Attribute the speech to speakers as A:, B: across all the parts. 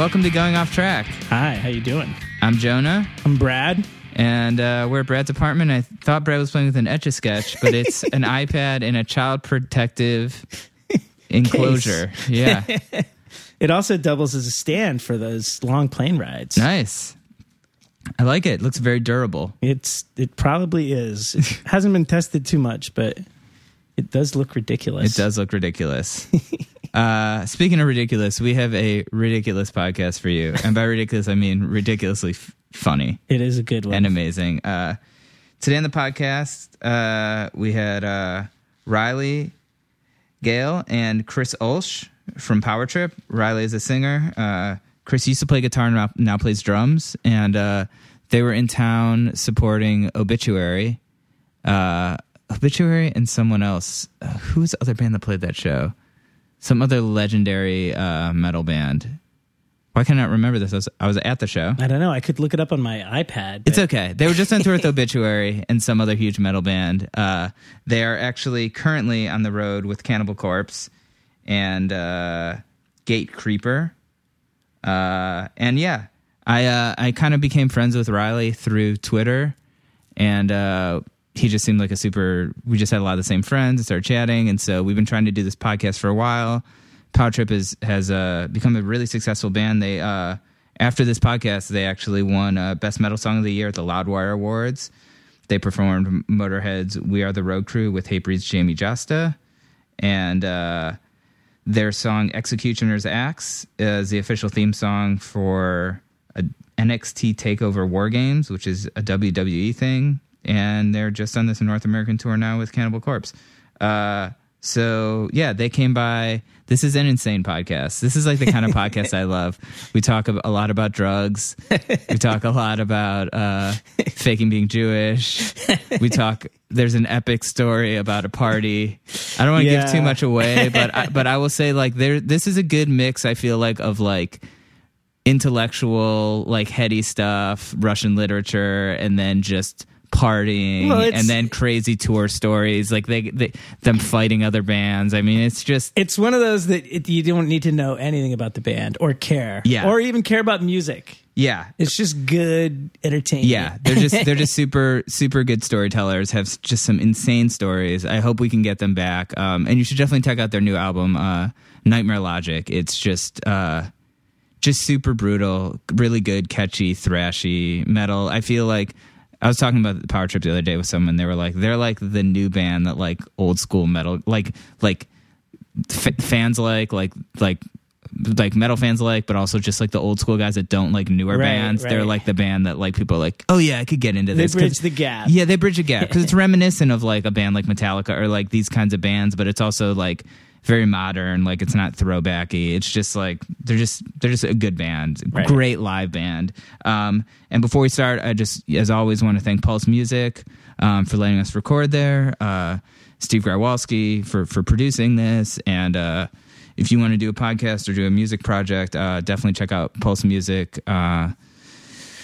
A: welcome to Going Off Track.
B: Hi, how you doing?
A: I'm Jonah,
B: I'm Brad.
A: and uh, we're at Brad's apartment. I thought Brad was playing with an Etch a Sketch, but it's an iPad in a child protective enclosure. Yeah,
B: It also doubles as a stand for those long plane rides.
A: nice. I like it. Looks very durable.
B: It's it probably is. It hasn't been tested too much, but it does look ridiculous.
A: It does look ridiculous. uh, speaking of ridiculous, we have a ridiculous podcast for you, and by ridiculous I mean ridiculously f- funny.
B: It is a good one.
A: and amazing. Uh, today on the podcast, uh, we had uh, Riley Gale and Chris Ulsh from Power Trip. Riley is a singer. Uh, Chris used to play guitar and now, now plays drums. And uh, they were in town supporting Obituary. Uh, Obituary and someone else. Uh, who's the other band that played that show? Some other legendary uh, metal band. Why can't I not remember this? I was, I was at the show.
B: I don't know. I could look it up on my iPad.
A: It's okay. They were just on tour with Obituary and some other huge metal band. Uh, they are actually currently on the road with Cannibal Corpse and uh, Gatecreeper. Uh, and yeah, I uh, I kind of became friends with Riley through Twitter, and uh, he just seemed like a super. We just had a lot of the same friends and started chatting, and so we've been trying to do this podcast for a while. Power Trip is, has uh, become a really successful band. They uh, after this podcast, they actually won uh, Best Metal Song of the Year at the Loudwire Awards. They performed Motorhead's "We Are the Road Crew" with Hatebreed's Jamey Jasta, and uh, their song "Executioner's Axe" is the official theme song for a NXT Takeover War Games, which is a WWE thing, and they're just on this North American tour now with Cannibal Corpse. Uh, so yeah, they came by. This is an insane podcast. This is like the kind of podcast I love. We talk a lot about drugs. We talk a lot about uh, faking being Jewish. We talk. There's an epic story about a party. I don't want to give too much away, but I, but I will say like there. This is a good mix. I feel like of like intellectual, like heady stuff, Russian literature, and then just partying
B: Well,
A: and then crazy tour stories like they, they them fighting other bands. I mean it's just
B: It's one of those that it, you don't need to know anything about the band or care,
A: Yeah.
B: or even care about music.
A: yeah.
B: It's just good entertainment.
A: yeah. They're just they're just super super good storytellers have just some insane stories. I hope we can get them back. Um and you should definitely check out their new album uh nightmare logic. It's just uh just super brutal really good catchy thrashy metal. I feel like I was talking about the Power Trip the other day with someone. They were like, they're like the new band that like old school metal, like like f- fans like, like like like metal fans like, but also just like the old school guys that don't like newer
B: Right,
A: bands. They're like the band that like people are like, oh yeah, I could get into this. they
B: bridge the gap.
A: yeah, they bridge a gap because it's reminiscent of like a band like Metallica or like these kinds of bands, but it's also like very modern. Like it's not throwbacky. It's just like they're just they're just a good band,
B: Right.
A: great live band. Um, and before we start, I just as always want to thank Pulse Music um, for letting us record there. Uh, Steve Grywalski for for producing this and. Uh, if you want to do a podcast or do a music project, uh, definitely check out Pulse Music. Uh,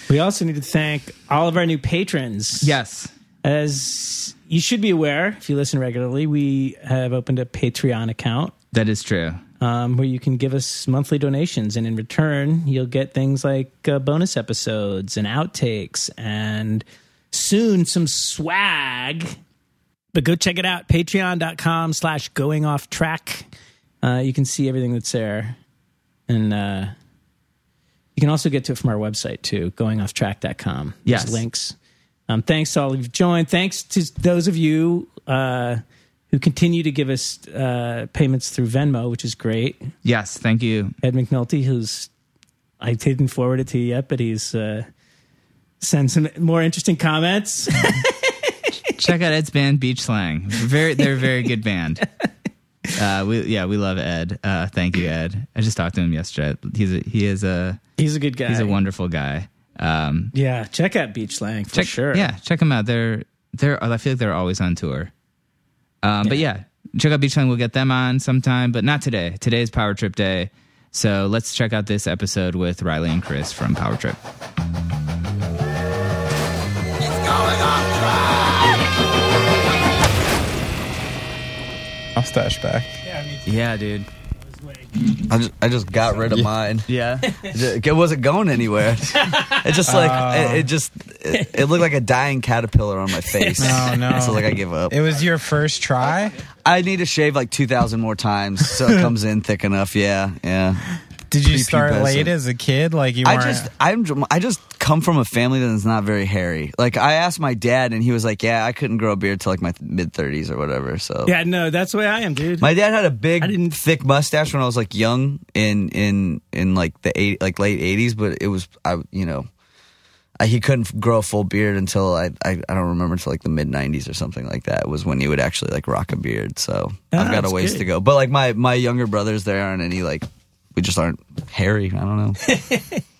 B: We also need to thank all of our new patrons.
A: yes,
B: As you should be aware, if you listen regularly, we have opened a Patreon account
A: that is true.
B: um, where you can give us monthly donations, and in return, you'll get things like uh, bonus episodes and outtakes, and soon some swag. But go check it out, patreon.com slash going off track. Uh, you can see everything that's there. And uh, you can also get to it from our website, too, goingofftrack.com. There's
A: Yes.
B: links. Um, thanks to all of you who've joined. Thanks to those of you uh, who continue to give us uh, payments through Venmo, which is great.
A: Yes, thank you.
B: Ed McNulty, who's I didn't forward it to you yet, but he's uh, sent some more interesting comments.
A: check out Ed's band Beach Slang. Very, they're a very good band. Uh, we yeah, we love Ed. Uh, thank you, Ed. I just talked to him yesterday. He's a, he is a
B: he's a good guy.
A: he's a wonderful guy. Um,
B: yeah, check out Beach Slang for
A: check,
B: sure.
A: Yeah, check them out. They're they're. I feel like they're always on tour. Um, But yeah, check out Beach Slang. We'll get them on sometime, but not today. Today is Power Trip Day. So let's check out this episode with Riley and Chris from Power Trip.
C: Mustache back.
B: Yeah, me too.
A: Yeah, dude.
B: I was, wait-
C: I just, I just got rid of mine.
A: Yeah.
C: It wasn't going anywhere. It just like it, it oh. just it, it looked like a dying caterpillar on my face.
D: No, no.
C: So like I give up.
D: It was your first try.
C: I need to shave like two thousand more times so it comes in thick enough. Yeah, yeah.
D: Did you start
C: Prepubescent.
D: late as a kid? Like you
C: I
D: weren't.
C: just I'm I just come from a family that's not very hairy. Like I asked my dad and he was like, "Yeah, I couldn't grow a beard till like my mid 30s or whatever." So
B: Yeah, no, that's the way I am, dude.
C: My dad had a big,
B: I didn't-
C: thick mustache when I was like young in in in like the eight like late eighties, but it was I you know. I, he couldn't grow a full beard until I, I I don't remember until like the mid '90s or something like that was when he would actually like rock a beard. So
B: Ah,
C: I've got a ways
B: good.
C: to go. But like my my younger brothers, there aren't any like we just aren't hairy. I don't know.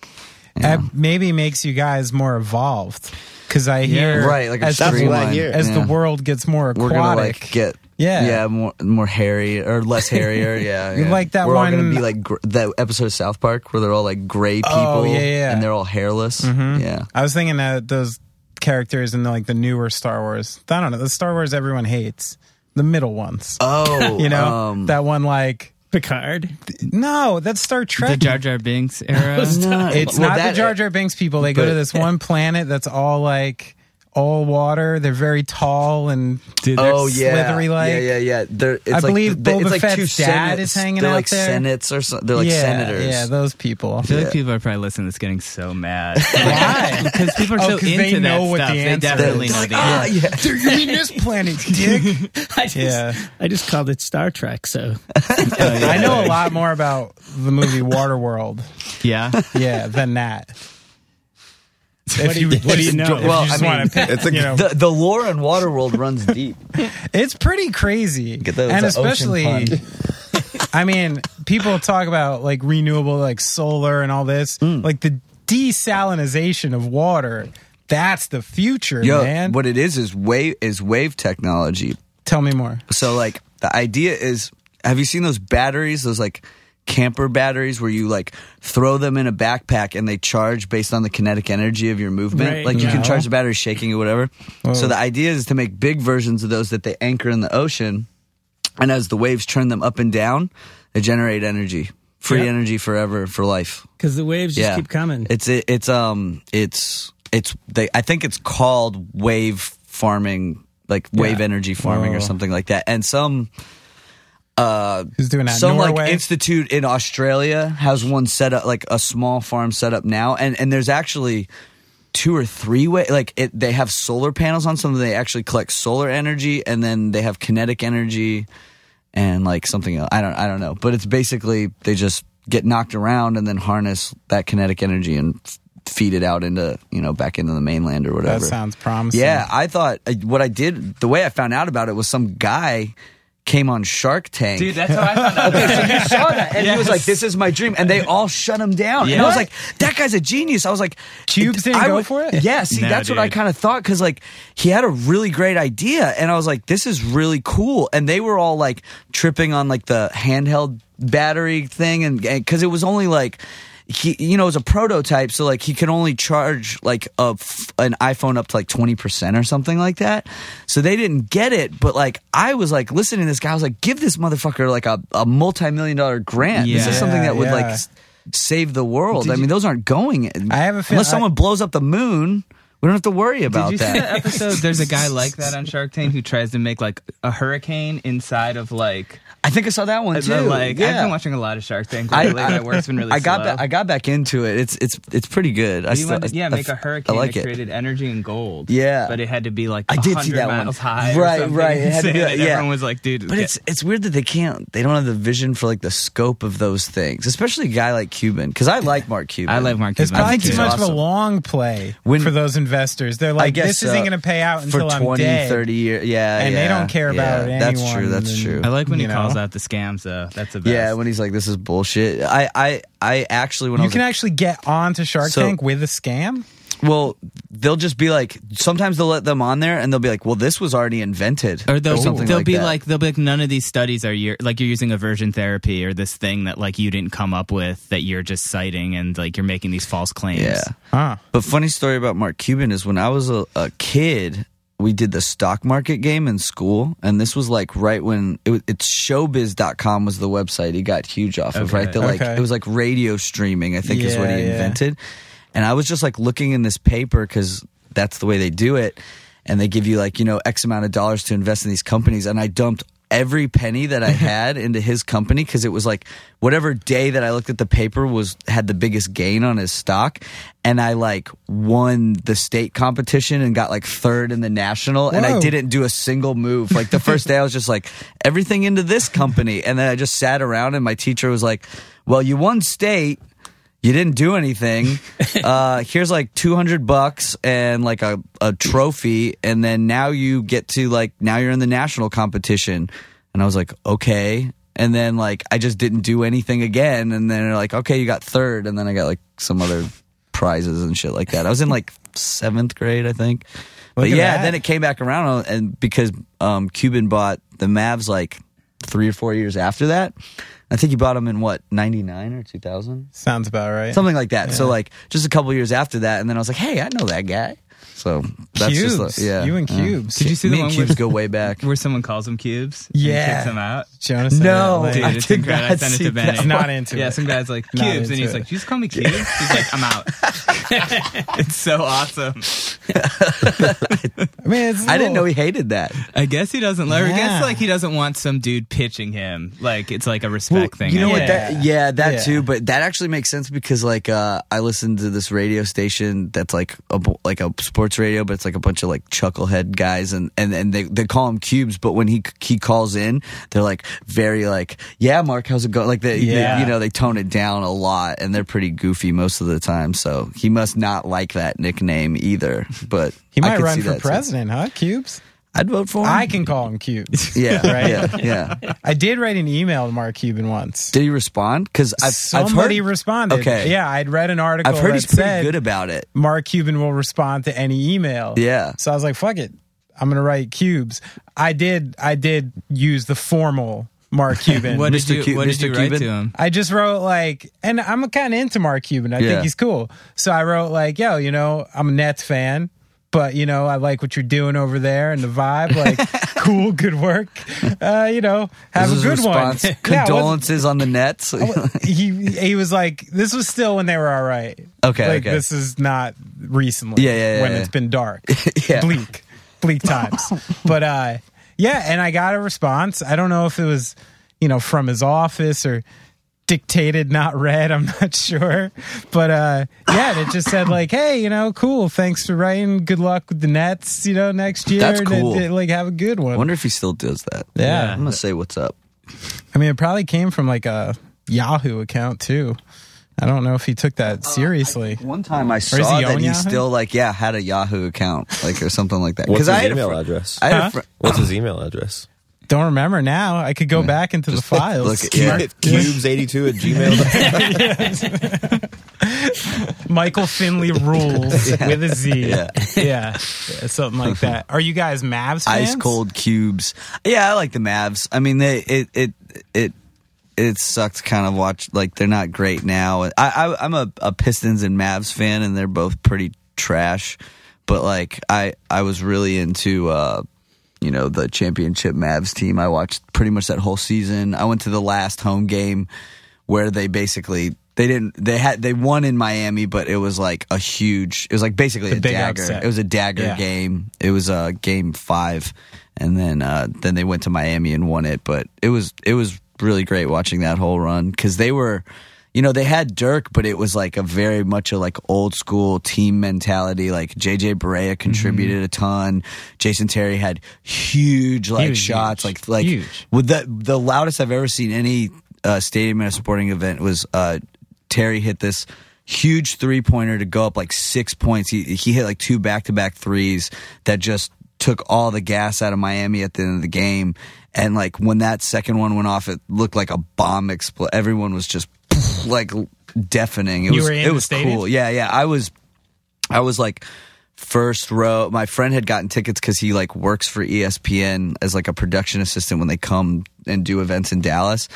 D: that maybe makes you guys more evolved. Because I hear
C: right, like a
D: as, the,
C: streamline.
E: what I hear.
D: as
C: Yeah.
D: the world gets more aquatic,
C: we're gonna like get
D: Yeah.
C: yeah more more hairy or less hairier yeah, yeah.
D: like that
C: we're all gonna
D: one-
C: be like gr- that episode of South Park where they're all like gray people
D: Oh, yeah, yeah.
C: and they're all hairless yeah
D: I was thinking that those characters in the, like the newer Star Wars. I don't know the Star Wars everyone hates the middle ones.
C: oh
D: you know
C: um,
D: that one like
B: Picard.
D: no that's Star Trek.
A: The
D: Trek.
A: Jar Jar Binks era.
C: no,
D: it's
C: well,
D: not
C: that-
D: the Jar Jar Binks people. They go to this one planet that's all like all water. They're very tall and
A: they're
C: Oh yeah,
D: slithery like.
C: yeah, yeah, yeah. They're, it's
D: I
C: like,
D: believe
C: they-
D: Boba
C: it's like two
D: Fett's dad
C: senates.
D: is hanging
C: they're
D: out
C: like
D: there.
C: senates or something. They're like
D: yeah,
C: senators.
D: Yeah, those people.
A: I feel
C: Yeah.
A: like people are probably listening to this getting so mad.
D: Why?
A: Because people are
D: Oh,
A: so
D: 'cause
A: into
D: they
A: that
D: know what
A: stuff.
D: the
A: They
D: answer
A: definitely
D: is.
A: know the
C: ah,
A: answer.
C: yeah.
D: Dude, you mean this planet, dick?
B: I just,
D: Yeah.
B: I just called it Star Trek. So
D: I know a lot more about the movie Waterworld,
A: Yeah.
D: yeah, than that. If
B: you- what do you know?
C: Well,
D: you
C: I mean,
D: pick,
E: it's a-
D: you know,
C: The, the lore in Waterworld runs deep.
D: it's pretty crazy,
C: Get that-
D: and
C: it's an ocean
D: especially, I mean, people talk about like renewable, like solar and all this,
C: Hmm.
D: like the desalinization of water. That's the future,
C: Yo,
D: man.
C: what it is is wave is wave technology.
D: Tell me more.
C: So like the idea is have you seen those batteries, those like camper batteries where you like throw them in a backpack and they charge based on the kinetic energy of your movement?
B: Right.
C: Like you can charge the battery shaking or whatever.
D: Whoa.
C: So the idea is to make big versions of those that they anchor in the ocean and as the waves turn them up and down, they generate energy. Free energy forever for life.
B: because the waves just
C: yeah.
B: keep coming.
C: It's it, it's um it's it's they I think it's called wave farming like wave
D: Yeah.
C: energy farming or
D: Oh.
C: something like that. And some uh
D: Who's doing that?
C: some
D: Norway.
C: like institute in Australia has one set up like a small farm set up now and and there's actually two or three way like it they have solar panels on some they actually collect solar energy and then they have kinetic energy and like something else. I don't I don't know, but it's basically they just get knocked around and then harness that kinetic energy and f- feed it out into you know back into the mainland or
D: that
C: whatever.
D: sounds promising.
C: yeah, I thought uh, what I did the way I found out about it was some guy came on Shark Tank.
A: Dude, that's how I found out.
C: Okay, so you saw that, and he was like, "This is my dream," and they all shut him down. And I was like, "That guy's a genius." I was like,
D: Cubes didn't
C: I
D: go for it?
C: Yeah, see,
A: No,
C: that's what I kind of thought because like he had a really great idea, and I was like, "This is really cool." And they were all like tripping on like the handheld battery thing, and because it was only like. He, you know, it was a prototype, so like he could only charge like a f- an iPhone up to like twenty percent or something like that. So they didn't get it, but like I was like listening to this guy, I was like, give this motherfucker like a, a multi million dollar grant. This
A: Yeah.
C: is something that would
D: Yeah,
C: like save the world.
D: Did
C: I mean,
D: you-
C: those aren't going.
D: I have a feel-
C: unless
D: I-
C: someone blows up the moon, we don't have to worry about
A: Did you
C: that.
A: see that episode? There's a guy like that on Shark Tank who tries to make like a hurricane inside of like.
C: I think I saw that one too.
A: the, like
C: yeah.
A: I've been watching a lot of Shark Tank
C: I-
A: lately.
C: I-
A: that work's been really.
C: I got
A: slow.
C: back. I got back into it. It's it's it's pretty good. I
A: He
C: still,
A: wanted to, yeah,
C: I-
A: make a hurricane
C: I like
A: that
C: it.
A: created energy and gold.
C: Yeah.
A: but it had to be like
C: I did see that one.
A: miles high.
C: Right, right. It had to be like- yeah.
A: Everyone was like, "Dude,
C: But
A: get-
C: it's it's weird that they can't. They don't have the vision for like the scope of those things, especially a guy like Cuban. Because I like Mark Cuban.
A: I like Mark
D: It's
A: Cuban.
D: probably
C: think
D: too
C: he's
D: much of a long play
C: When-
D: for those investors. They're like,
C: guess
D: this isn't
C: uh,
D: going to pay out
C: for
D: until
C: 20,
D: I'm dead.
C: 30 years. Yeah,
D: And they don't care about
C: yeah. That's
D: anyone
C: true. That's
D: and-
C: true.
A: I like when he
D: you
A: calls out the scams though. That's the best.
C: Yeah, when he's like, "This is bullshit." I, I, I actually when I
D: You
C: was
D: can
C: a-
D: actually get onto Shark
C: So-
D: Tank with a scam.
C: Well, they'll just be like, sometimes they'll let them on there, and they'll be like, "Well, this was already invented,"
A: or they'll,
C: something
A: they'll
C: like
A: be
C: that.
A: like they'll be like none of these studies are your like you're using aversion therapy or this thing that like you didn't come up with that you're just citing and like you're making these false claims.
C: "Yeah."
D: Huh.
C: But funny story about Mark Cuban is when I was a, a kid, we did the stock market game in school, and this was like right when it was, it's showbiz.com was the website he got huge off of,
A: Okay.
C: right? The like
D: Okay.
C: it was like radio streaming, I think is what he
D: invented yeah.
C: And I was just like looking in this paper because that's the way they do it. And they give you like, you know, X amount of dollars to invest in these companies. And I dumped every penny that I had into his company because it was like whatever day that I looked at the paper was had the biggest gain on his stock. And I like won the state competition and got like third in the national. And I didn't do a single move. Like the first day I was just like, everything into this company. And then I just sat around and my teacher was like, well, you won state you didn't do anything. Uh, here's like 200 bucks and like a, a trophy. And then now you get to like, now you're in the national competition. And I was like, okay. And then like, I just didn't do anything again. And then they're like, okay, you got third. And then I got like some other prizes and shit like that. I was in like seventh grade, I think. but
D: Look at
C: yeah,
D: that.
C: then it came back around and because um, Cuban bought the Mavs like three or four years after that. I think he bought them in what, 99 or 2000?
D: Sounds about right.
C: something like that. So like just a couple years after that, and then I was like, hey, I know that guy. So that's
D: Cubes.
C: just the- yeah.
D: You and
C: yeah.
D: Cubes.
A: Did you see
C: Me
A: the
C: and
A: one
C: Cubes
A: where,
C: go way back.
A: where someone calls him cubes? and
D: Yeah.
A: kicks him out.
D: Jonas?
C: No,
D: that
A: Dude.
C: I
A: it's
C: did
A: incredible. I
C: not
A: sent it to
C: that.
A: Benny.
D: Not into
A: yeah,
D: it.
A: some guy's like cubes, and he's
D: it.
A: like, "You just call me cubes." He's like, "I'm out." it's so awesome.
D: I mean, it's a
C: I didn't know he hated that.
A: I guess he doesn't. Or I guess like he doesn't want some dude pitching him. Like it's like a respect thing.
C: You know
A: I
C: what?
A: guess.
C: That, yeah, that
D: Yeah.
C: too. But that actually makes sense because like uh, I listened to this radio station that's like a like a sports radio, but it's like a bunch of like chucklehead guys, and and, and they they call him cubes. But when he he calls in, they're like very like, yeah, Mark, how's it going? Like they,
D: Yeah.
C: they you know they tone it down a lot, and they're pretty goofy most of the time. So he must not like that nickname either. But
D: He might run for president, huh? Cubes.
C: I'd vote for him.
D: I can call him Cubes.
C: Yeah,
D: Right?
C: yeah, yeah.
D: I did write an email to Mark Cuban once.
C: Did he respond? Because I've
D: Somebody
C: I've heard,
D: responded.
C: Okay.
D: Yeah, I'd read an article.
C: I've heard
D: that
C: he's pretty
D: said
C: good about it.
D: Mark Cuban will respond to any email.
C: Yeah.
D: So I was like, fuck it. I'm gonna write cubes. I did I did use the formal Mark Cuban.
A: What did
C: Mr.
A: you
C: Cu-
A: What did
C: Mr.
A: you write
C: Cuban?
A: to him?
D: I just wrote like, and I'm kind of into Mark Cuban. I
C: Yeah.
D: think he's cool. So I wrote like, yo, you know, I'm a Nets fan, but you know, I like what you're doing over there and the vibe. Like, cool, good work. Uh, you know, have
C: This
D: a good
C: response.
D: one. Yeah,
C: Condolences on the Nets.
D: he he was like, this was still when they were all right.
C: Okay,
D: like
C: okay.
D: this is not recently.
C: Yeah, yeah, yeah,
D: when
C: yeah.
D: it's been dark,
C: Yeah.
D: bleak, bleak times. but uh, yeah, and I got a response. I don't know if it was, you know, from his office or dictated, not read. I'm not sure, but uh, yeah, it just said like, hey, you know, cool. Thanks for writing. Good luck with the Nets. You know, next year.
C: That's cool.
D: it- it- like, have a good one.
C: I wonder if he still does that.
D: yeah.
C: I'm gonna say what's up.
D: I mean, it probably came from like a Yahoo account too. I don't know if he took that seriously.
C: One time I saw
D: he
C: that he
D: Yahoo?
C: still like yeah had a Yahoo account like or something like that.
E: What's his
C: I had a
E: email
C: fr-
E: address?
C: I had
D: Huh?
C: fr-
E: What's his email address?
D: Don't remember now. I could go back into the files.
C: look at- yeah.
E: Cubes82 at gmail.
D: Michael Finley rules with a Z.
C: Yeah.
D: Yeah. Yeah, something like that. Are you guys Mavs fans?
C: ice cold cubes. Yeah, I like the Mavs. I mean, they it it it it sucks kind of watch like they're not great now. I, I I'm a, a Pistons and Mavs fan, and they're both pretty trash. But like I I was really into uh you know the championship Mavs team. I watched pretty much that whole season. I went to the last home game where they basically they didn't they had they won in Miami, but it was like a huge. It was like basically
D: The
C: a dagger.
D: upset.
C: It was a dagger
D: Yeah.
C: game. It was a uh, game five, and then uh, then they went to Miami and won it. But it was it was really great watching that whole run because they were. You know they had Dirk, but it was like a very much a like old school team mentality. Like JJ Barea contributed a ton. Jason Terry had huge like
D: Mm-hmm. Huge,
C: shots,
D: huge.
C: like like
D: Huge.
C: with the the loudest I've ever seen any uh, stadium at a sporting event was uh, Terry hit this huge three pointer to go up like six points. He he hit like two back to back threes that just took all the gas out of Miami at the end of the game. And like when that second one went off, it looked like a bomb explode. Everyone was just like deafening. It
D: You
C: was
D: were in
C: it was
D: stadium?
C: cool. Yeah, yeah. I was I was like first row. My friend had gotten tickets because he like works for ESPN as like a production assistant when they come and do events in Dallas,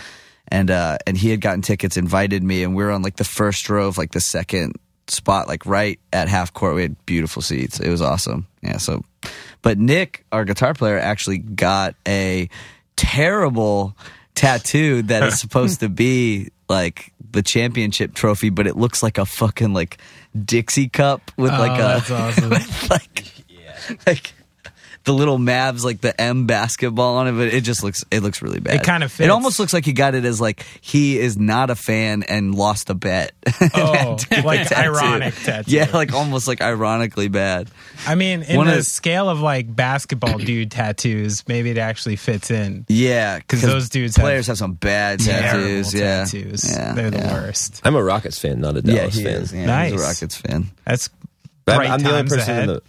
C: and uh, and he had gotten tickets, invited me, and we were on like the first row of like the second spot, like right at half court. We had beautiful seats. It was awesome. Yeah. So, But Nick, our guitar player, actually got a terrible tattoo that is supposed to be like the championship trophy, but it looks like a fucking like Dixie cup with like oh, a
D: Oh, that's awesome.
C: with like like the little Mavs like the M basketball on it, but it just looks it looks really bad.
D: It kinda fits.
C: It almost looks like he got it as like he is not a fan and lost a bet.
D: Oh,
C: Tattoo.
D: like ironic tattoo.
C: Yeah, like almost like ironically bad.
D: I mean, in
C: One
D: the
C: of-
D: scale of like basketball dude tattoos, maybe it actually fits in.
C: Yeah,
D: because those dudes
C: players have, some bad tattoos. Yeah,
D: tattoos.
C: yeah,
D: They're the
C: yeah.
D: worst.
E: I'm a Rockets fan, not a
C: Yeah,
E: Dallas
C: he
E: fan.
C: is. Yeah,
D: Nice.
C: he's a Rockets fan.
D: That's
E: But I'm, I'm the only person
D: ahead.
E: in the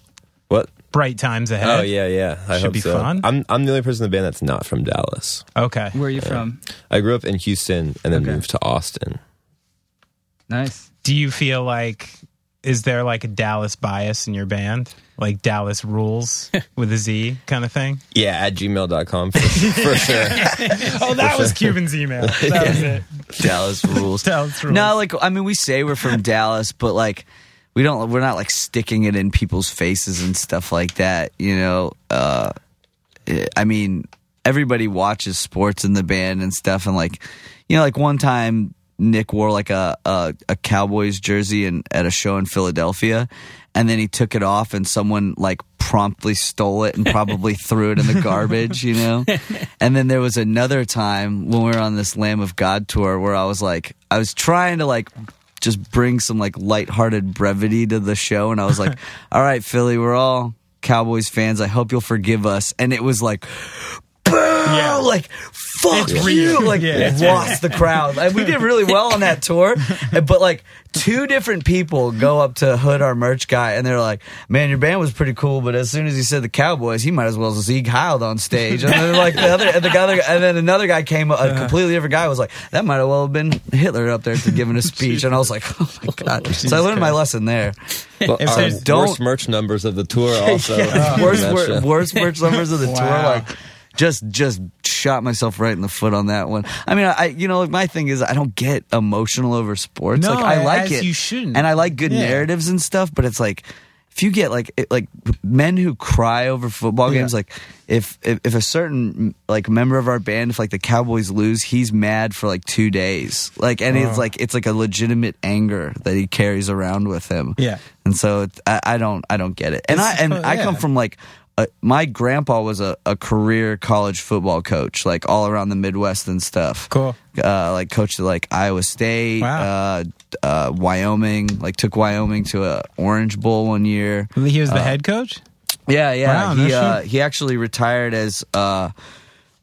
E: what?
D: Bright times ahead.
E: Oh yeah, yeah. I
D: Should
E: hope
D: be
E: so.
D: fun.
E: I'm I'm the only person in the band that's not from Dallas.
D: Okay.
A: Where are you from?
E: I grew up in Houston and then
A: Okay.
E: moved to Austin.
A: Nice.
D: Do you feel like is there like a Dallas bias in your band? Like Dallas rules with a Z kind of thing?
E: Yeah, at gmail.com for, for sure.
D: Oh, that was Cuban's email. That was it.
C: Dallas rules.
D: Dallas rules.
C: No, like I mean, we say we're from Dallas, but like we don't. We're not like sticking it in people's faces and stuff like that. You know. Uh, I mean, everybody watches sports in the band and stuff, and like, you know, like one time Nick wore like a a, a Cowboys jersey and at a show in Philadelphia, and then he took it off, and someone like promptly stole it and probably threw it in the garbage, you know. And then there was another time when we were on this Lamb of God tour where I was like, I was trying to like just bring some like lighthearted brevity to the show, and I was like, all right, Philly, we're all Cowboys fans. I hope you'll forgive us. And it was like,
D: Yeah.
C: like fuck
D: It's
C: you, like
D: Yeah.
C: lost the crowd. Like, we did really well on that tour, but like two different people go up to Hood, our merch guy, and they're like, "Man, your band was pretty cool, but as soon as he said the Cowboys, he might as well as Sieg Heiled on stage." And then like the other, and the guy, and then another guy came, a completely different guy was like, "That might have well have been Hitler up there giving a speech," and I was like, "Oh my god!" so I learned my lesson there.
E: Well, our
C: don't-
E: worst merch numbers of the tour also.
C: Yeah, worst, wor- worst merch numbers of the tour. Like, just just shot myself right in the foot on that one. I mean, I you know, like my thing is I don't get emotional over sports.
D: No,
C: like I like it,
D: you shouldn't.
C: and I like good
D: Yeah.
C: narratives and stuff. But it's like if you get like it, like men who cry over football games, like if, if if a certain like member of our band, if like the Cowboys lose, he's mad for like two days. Like, and it's
D: Oh.
C: like it's like a legitimate anger that he carries around with him.
D: Yeah.
C: and so I, I don't I don't get it. And I
D: It's-
C: and
D: oh,
C: I come from like uh, my grandpa was a, a career college football coach, like all around the Midwest and stuff.
D: Cool.
C: Uh, like coached at like Iowa State,
D: Wow.
C: uh, uh, Wyoming. Like took Wyoming to a Orange Bowl one year.
D: He was the head coach?
C: Yeah, yeah.
D: Wow,
C: he uh, he actually retired as uh,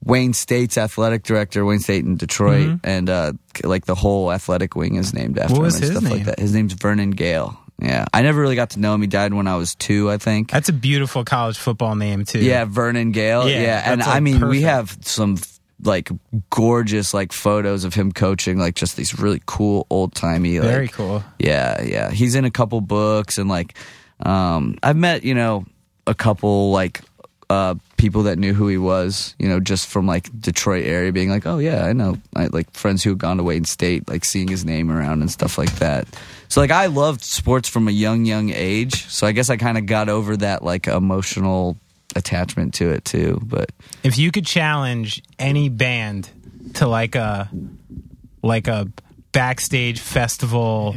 C: Wayne State's athletic director, Wayne State in Detroit, and uh, like the whole athletic wing is named after
D: Mm-hmm.
C: Him and stuff like that. His name's Vernon Gale. Yeah, I never really got to know him. He died when I was two, I think.
D: That's a beautiful college football name too.
C: Yeah, Vernon Gale.
D: Yeah,
C: Yeah, and
D: that's,
C: I
D: like,
C: mean, we have some like gorgeous like photos of him coaching, like just these really cool old timey. Like,
D: Very cool.
C: Yeah, yeah. He's in a couple books and like um I've met, you know, a couple like uh people that knew who he was, you know, just from like Detroit area being like, "Oh yeah, I know." I like friends who had gone to Wayne State like seeing his name around and stuff like that. So like I loved sports from a young young age. So I guess I kind of got over that like emotional attachment to it too, but
D: If you could challenge any band to like a like a backstage festival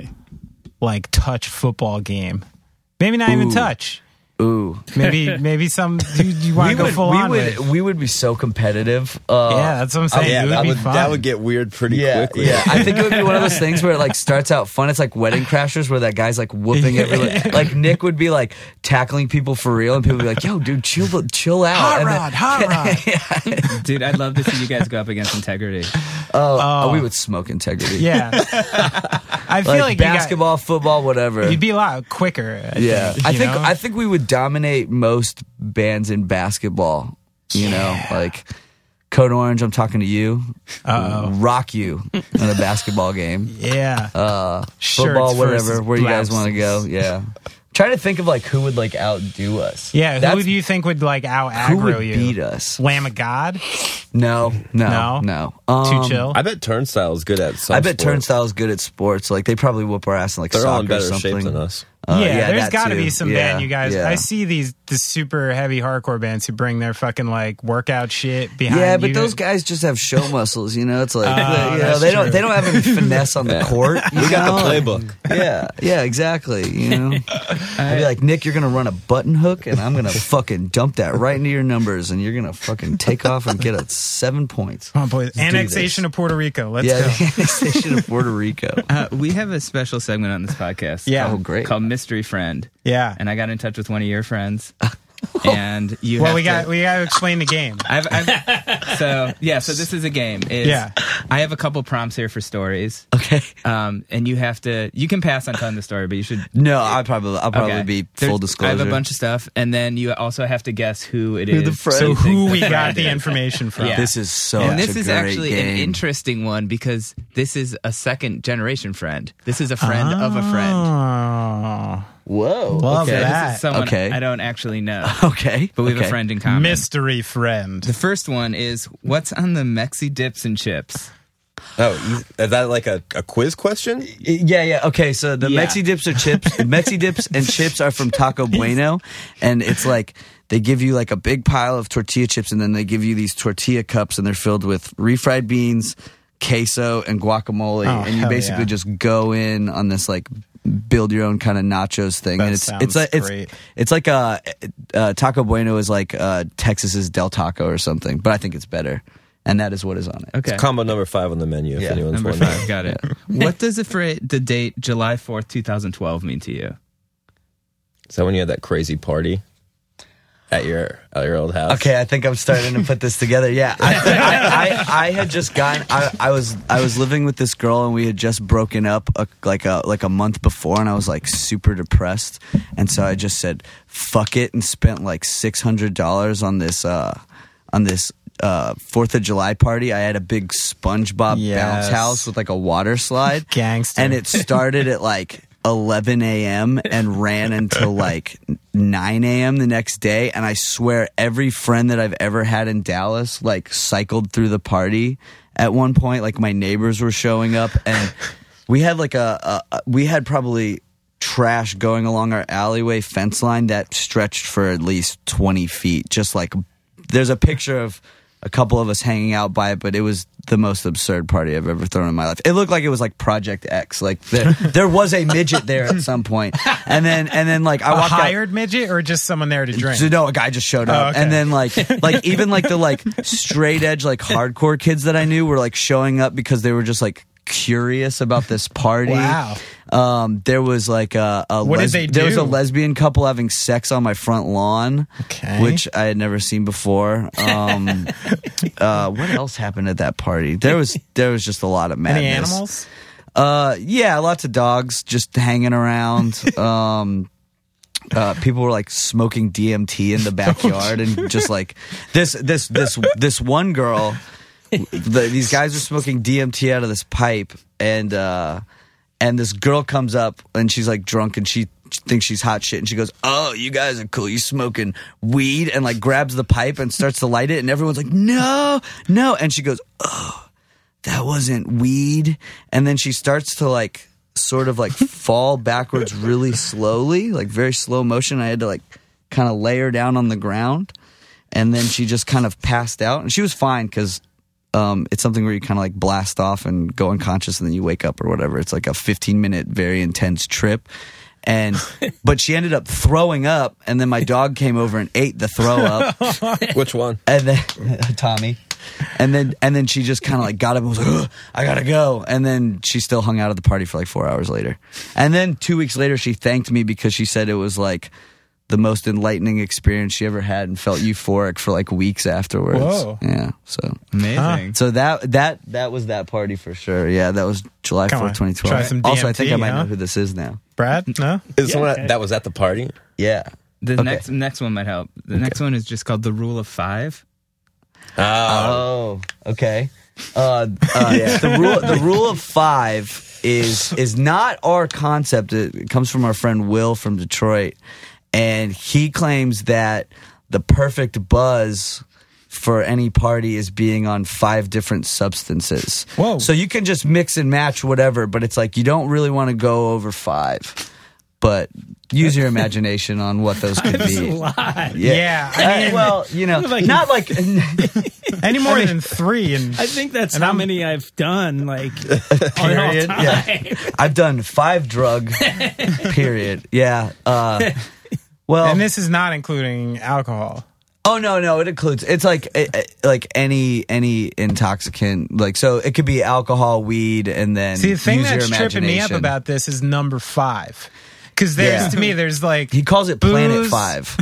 D: like touch football game. Maybe not even touch.
C: Ooh.
D: Maybe maybe some you, you want to go full
C: we
D: on
C: would
D: with.
C: we would be so competitive. Uh,
D: Yeah, that's what I'm saying.
E: yeah,
D: it would
E: that
D: be
E: would
D: fun.
E: that would get weird pretty
C: Yeah,
E: quickly.
C: yeah. I think it would be one of those things where it like starts out fun. It's like Wedding Crashers, where that guy's like whooping everyone. Like Nick would be like tackling people for real, and people would be like, "Yo, dude, chill, chill out."
D: hot
C: And then-
D: rod, hot rod. yeah.
A: Dude, I'd love to see you guys go up against integrity.
C: oh,
D: Oh.
C: oh, we would smoke integrity.
D: Yeah, I feel
C: like,
D: like, you got-
C: basketball, football, whatever.
D: you'd be a lot quicker. I
C: yeah,
D: think,
C: I
D: you
C: think? I think we would dominate most bands in basketball. You know, like Code Orange. I'm talking to you.
D: Uh-oh.
C: Rock you in a basketball game.
D: yeah.
C: uh,
D: Shirts
C: football, whatever,
D: versus
C: where you guys want to go. Yeah. Trying to think of like who would like outdo us.
D: yeah, who
C: That's-
D: do you think would like out
C: who
D: aggro
C: would
D: you?
C: beat us?
D: Lamb of God?
C: No, no,
D: No?
C: no.
D: Too
C: Um,
D: chill?
E: I bet Turnstile is good at some
C: I bet
E: sports.
C: is good at sports. Like they probably whoop our ass in like
E: They're all in
C: soccer or something.
E: shape than us.
C: Uh,
D: yeah, there's got to be some
C: Yeah,
D: band you guys.
C: yeah.
D: I see these the super heavy hardcore bands who bring their fucking like workout shit behind.
C: Yeah, but
D: you.
C: those guys just have show muscles, you know. It's like
D: Oh,
C: you know, they don't they don't have any finesse on the court. You
E: We got
C: know?
E: the playbook.
C: Yeah, yeah, exactly. You know, I'd be like, Nick, you're gonna run a button hook, and I'm gonna fucking dump that right into your numbers, and you're gonna fucking take off and get a seven points.
D: Oh boy,
C: do
D: annexation of Puerto Rico. Let's
C: yeah,
D: go.
C: annexation of Puerto Rico.
A: Uh, we have a special segment on this podcast.
D: Yeah.
C: Oh, great.
A: Called Mystery Friend.
D: Yeah.
A: And I got in touch with one of your friends. and you
D: Well, we
A: to-
D: got we got to explain the game.
A: I've, I've, so yeah, so this is a game. It's-
D: Yeah.
A: I have a couple prompts here for stories.
C: Okay.
A: Um, and you have to. You can pass on telling the story, but you should.
C: No, I probably I'll probably
A: okay.
C: be
A: There's-
C: full disclosure.
A: I have a bunch of stuff, and then you also have to guess who it is.
C: Who the friend
D: So who we got the information from?
A: Yeah.
C: This is so.
A: And this
C: a
A: is
C: great
A: actually an interesting one because this is a second generation friend. This is a friend of a friend.
D: Oh,
C: Whoa.
D: Love
C: okay.
A: This
D: that.
A: is someone
C: Okay.
A: I don't actually know,
C: Okay.
A: but we have
C: okay.
A: a friend in common.
D: mystery friend.
A: The first one is what's on the Mexi dips and chips?
E: Oh, is that like a, a quiz question?
C: Yeah, yeah. Okay, so the
A: Yeah.
C: Mexi dips are chips. Mexi dips and chips are from Taco Bueno, and it's like they give you like a big pile of tortilla chips, and then they give you these tortilla cups, and they're filled with refried beans, queso, and guacamole,
D: Oh,
C: and you
D: hell
C: basically
D: yeah.
C: just go in on this like build your own kind of nachos thing,
D: That
C: and it's
D: sounds
C: it's like it's
D: great.
C: it's like uh, uh, Taco Bueno is like uh, Texas's Del Taco or something, but I think it's better, and that is what is on it.
A: Okay.
E: Combo number five on the menu. If
C: Yeah,
E: anyone's
A: Number
E: wondering.
A: five, got it. What does the, fra- the date July 4th, 2012 mean to you?
E: Is that when you had that crazy party at your at your old house?
C: Okay, I think I'm starting to put this together. Yeah, I, I, I, I had just gotten. I, I was I was living with this girl, and we had just broken up a, like a like a month before, and I was like super depressed, and so I just said fuck it and spent like six hundred dollars on this uh on this uh Fourth of July party. I had a big SpongeBob bounce house with like a water slide,
D: Gangster.
C: and it started at like 11 a.m. and ran until like 9 a.m. the next day. And I swear, every friend that I've ever had in Dallas like cycled through the party at one point. Like my neighbors were showing up, and we had like a, a, a we had probably trash going along our alleyway fence line that stretched for at least 20 feet. Just like there's a picture of a couple of us hanging out by it, but it was the most absurd party I've ever thrown in my life. It looked like it was like Project X. Like there, there was a midget there at some point, and then and then like I
D: a
C: walked out.
D: hired midget or just someone there to drink?
C: So no, a guy just showed oh, up,
D: Oh, okay.
C: and then like like even like the like straight edge like hardcore kids that I knew were like showing up because they were just like curious about this party.
D: Wow.
C: Um, there was like a, a
D: What did they do?
C: There was a lesbian couple having sex on my front lawn,
D: Okay.
C: which I had never seen before. Um, uh, what else happened at that party? There was there was just a lot of madness.
D: Any animals?
C: Uh, yeah, lots of dogs just hanging around. Um, uh, people were like smoking DMT in the backyard and just like this, this, this, this one girl. The, these guys are smoking DMT out of this pipe, and uh, and this girl comes up and she's like drunk and she thinks she's hot shit and she goes, "Oh, you guys are cool. You smoking weed?" and like grabs the pipe and starts to light it, and everyone's like, "No, no!" and she goes, "Oh." that wasn't weed. And then she starts to like sort of like fall backwards really slowly, like very slow motion. I had to like kind of lay her down on the ground. And then she just kind of passed out. And she was fine because um, it's something where you kind of like blast off and go unconscious and then you wake up or whatever. It's like a 15 minute, very intense trip. And, but she ended up throwing up. And then my dog came over and ate the throw up
E: Which one?
C: and then Tommy, and then and then she just kind of like got up and was like, I gotta go, and then she still hung out at the party for like four hours later, and then two weeks later she thanked me because she said it was like the most enlightening experience she ever had and felt euphoric for like weeks afterwards.
D: Whoa.
C: Yeah, so
A: Amazing.
C: so that that that was that party for sure. Yeah, that was July
D: Come
C: fourth,
D: on,
C: twenty twelve.
D: try some
C: Also, I think I might
D: huh?
C: know who this is now.
D: Brad? No?
E: Is someone that, that was at the party?
C: Yeah.
A: The
C: Okay.
A: next next one might help. The next one is just called the Rule of Five.
E: Oh,
C: Oh, okay. Uh, uh, The rule the rule of five is is not our concept. It comes from our friend Will from Detroit, and he claims that the perfect buzz for any party is being on five different substances.
D: Whoa.
C: So you can just mix and match whatever, but it's like you don't really want to go over five. but use your imagination on what those could
B: That's a lot.
D: Yeah, I
C: Uh, well, you know,
B: Like-
C: not like
D: any more than three, and
B: I think that's how
D: I'm-
B: many I've done. Like all
C: Period,
B: time.
C: yeah. I've done five drug. period. Yeah. Uh, well,
D: and this is not including alcohol.
C: Oh no, no, it includes. It's like eh, eh, like any any intoxicant. Like so, it could be alcohol, weed, and then
D: See, the thing
C: use your
D: that's tripping me up
C: imagination.
D: about this is number five, because there's
C: Yeah.
D: to me there's like
C: he calls it Planet
D: booze,
C: Five.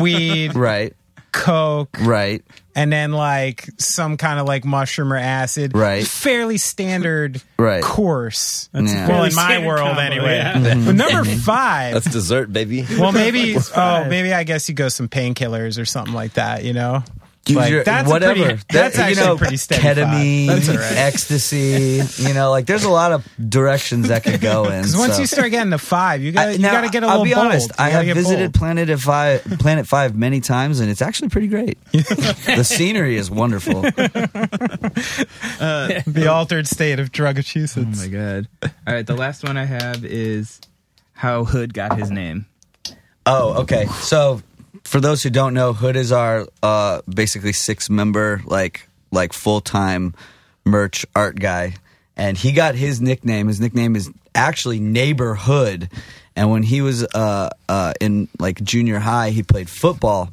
D: weed,
C: right,
D: coke,
C: right.
D: And then like some kind of like mushroom or acid.
C: Right.
D: Fairly standard
C: Right.
D: course.
C: Yeah.
D: well in my world
B: combo,
D: anyway.
B: yeah.
D: But mm-hmm. number five.
E: That's dessert, baby.
D: well, maybe. oh, maybe I guess you go some painkillers or something like that. You know.
C: Use
D: Like,
C: your-
D: that's
C: whatever.
D: pretty- that's
C: That-
D: actually a pretty steady
C: ketamine,
D: That's all right.
C: ecstasy. You know, like there's a lot of directions that could go in.
D: Because once
C: so.
D: you start getting to five, you got you got to get a
C: I'll
D: little I'll
C: be
D: bold.
C: honest.
D: You
C: I have
D: get
C: visited
D: bold.
C: Planet of Five, Planet Five many times, and it's actually pretty great. the scenery is wonderful.
D: Uh, the altered state of drug
A: Oh my god! All right, the last one I have is how Hood got his name.
C: Oh, okay. So for those who don't know, Hood is our uh, basically six member like like full time merch art guy, and he got his nickname. His nickname is actually Neighborhood, and when he was uh, uh, in like junior high, he played football.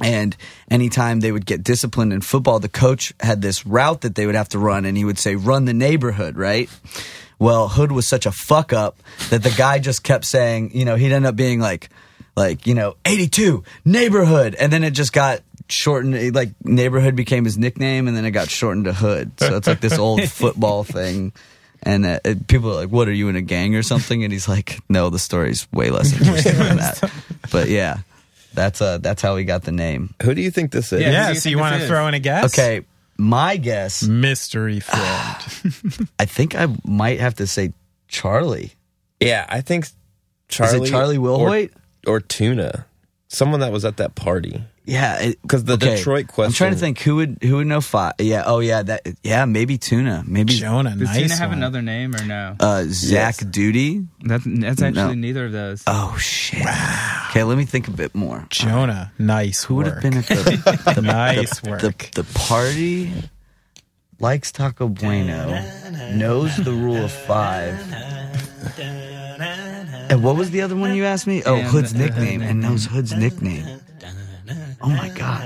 C: And anytime they would get disciplined in football, the coach had this route that they would have to run, and he would say, "Run the neighborhood," right? Well, Hood was such a fuck up that the guy just kept saying, you know, he'd end up being like, like you know, eighty-two neighborhood, and then it just got shortened. Like neighborhood became his nickname, and then it got shortened to Hood. So it's like this old football thing. And uh, it- people are like, "What are you in a gang or something?" And he's like, "No, the story's way less interesting than that." But yeah, that's uh, that's how he got the name.
E: Who do you think this is?
A: Yeah.
D: Yeah,
A: you
D: so you want to throw in a guess?
C: Okay, my guess,
D: Mystery friend.
C: I think I might have to say Charlie.
E: Yeah, I think Charlie.
C: Is Charlie
E: or-
C: Wilhoit?
E: Or, Tuna. Someone that was at that party.
C: Yeah,
E: because the Detroit question.
C: I'm trying to think who would who would know five. Yeah, oh yeah, that yeah maybe Tuna, maybe
D: Jonah,
A: Does
D: nice
A: Tina have
D: one.
A: another name or no?
C: uh, Zach Duty.
A: That, that's actually
C: No.
A: neither of those.
C: Oh shit. Okay, let me think a bit more.
D: Jonah, nice.
C: Who would have been at the the,
D: Nice
C: the,
D: work.
C: the, the party? Likes Taco Bueno, knows the rule of five. And what was the other one you asked me? Oh, Hood's nickname, and knows Hood's nickname. Oh my god,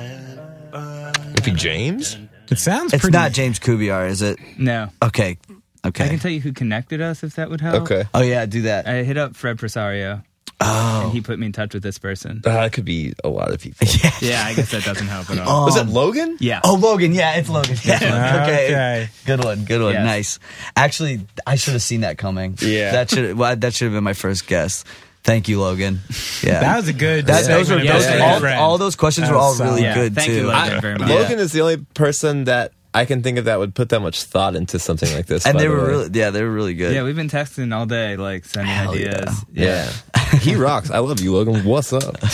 E: Maybe James?
D: It sounds
C: it's
D: pretty.
C: not James Kubiar, is it?
A: No.
C: Okay, Okay.
A: I can tell you who connected us if that would help.
E: Okay.
C: Oh yeah, do that.
A: I hit up Fred Presario.
C: Oh.
A: And he put me in touch with this person.
E: Uh, it could be a lot of people.
A: Yeah, I guess that doesn't help at all.
E: Was it Logan?
A: Yeah.
C: Oh, Logan. Yeah, it's Logan. Yeah. okay.
D: Okay.
C: Good one. Good one.
A: Yes.
C: Nice. Actually, I should have seen that coming.
E: Yeah.
C: That should well, that should have been my first guess. Thank you, Logan. Yeah.
D: That was a good.
C: That- those were
D: segment.
A: yeah,
C: those,
A: yeah, yeah.
C: all,
D: friend.
C: all those questions were all
D: was
C: really.
A: Yeah,
C: good
A: thank
C: too.
A: you, Logan,
E: I-
A: very much.
E: Logan is the only person that I can think of that would put that much thought into something like this.
C: and they
E: the
C: were
E: way.
C: really yeah, they were really good.
A: Yeah, we've been texting all day, like sending
C: Hell
A: ideas.
E: Yeah. he rocks. I love you, Logan. What's up?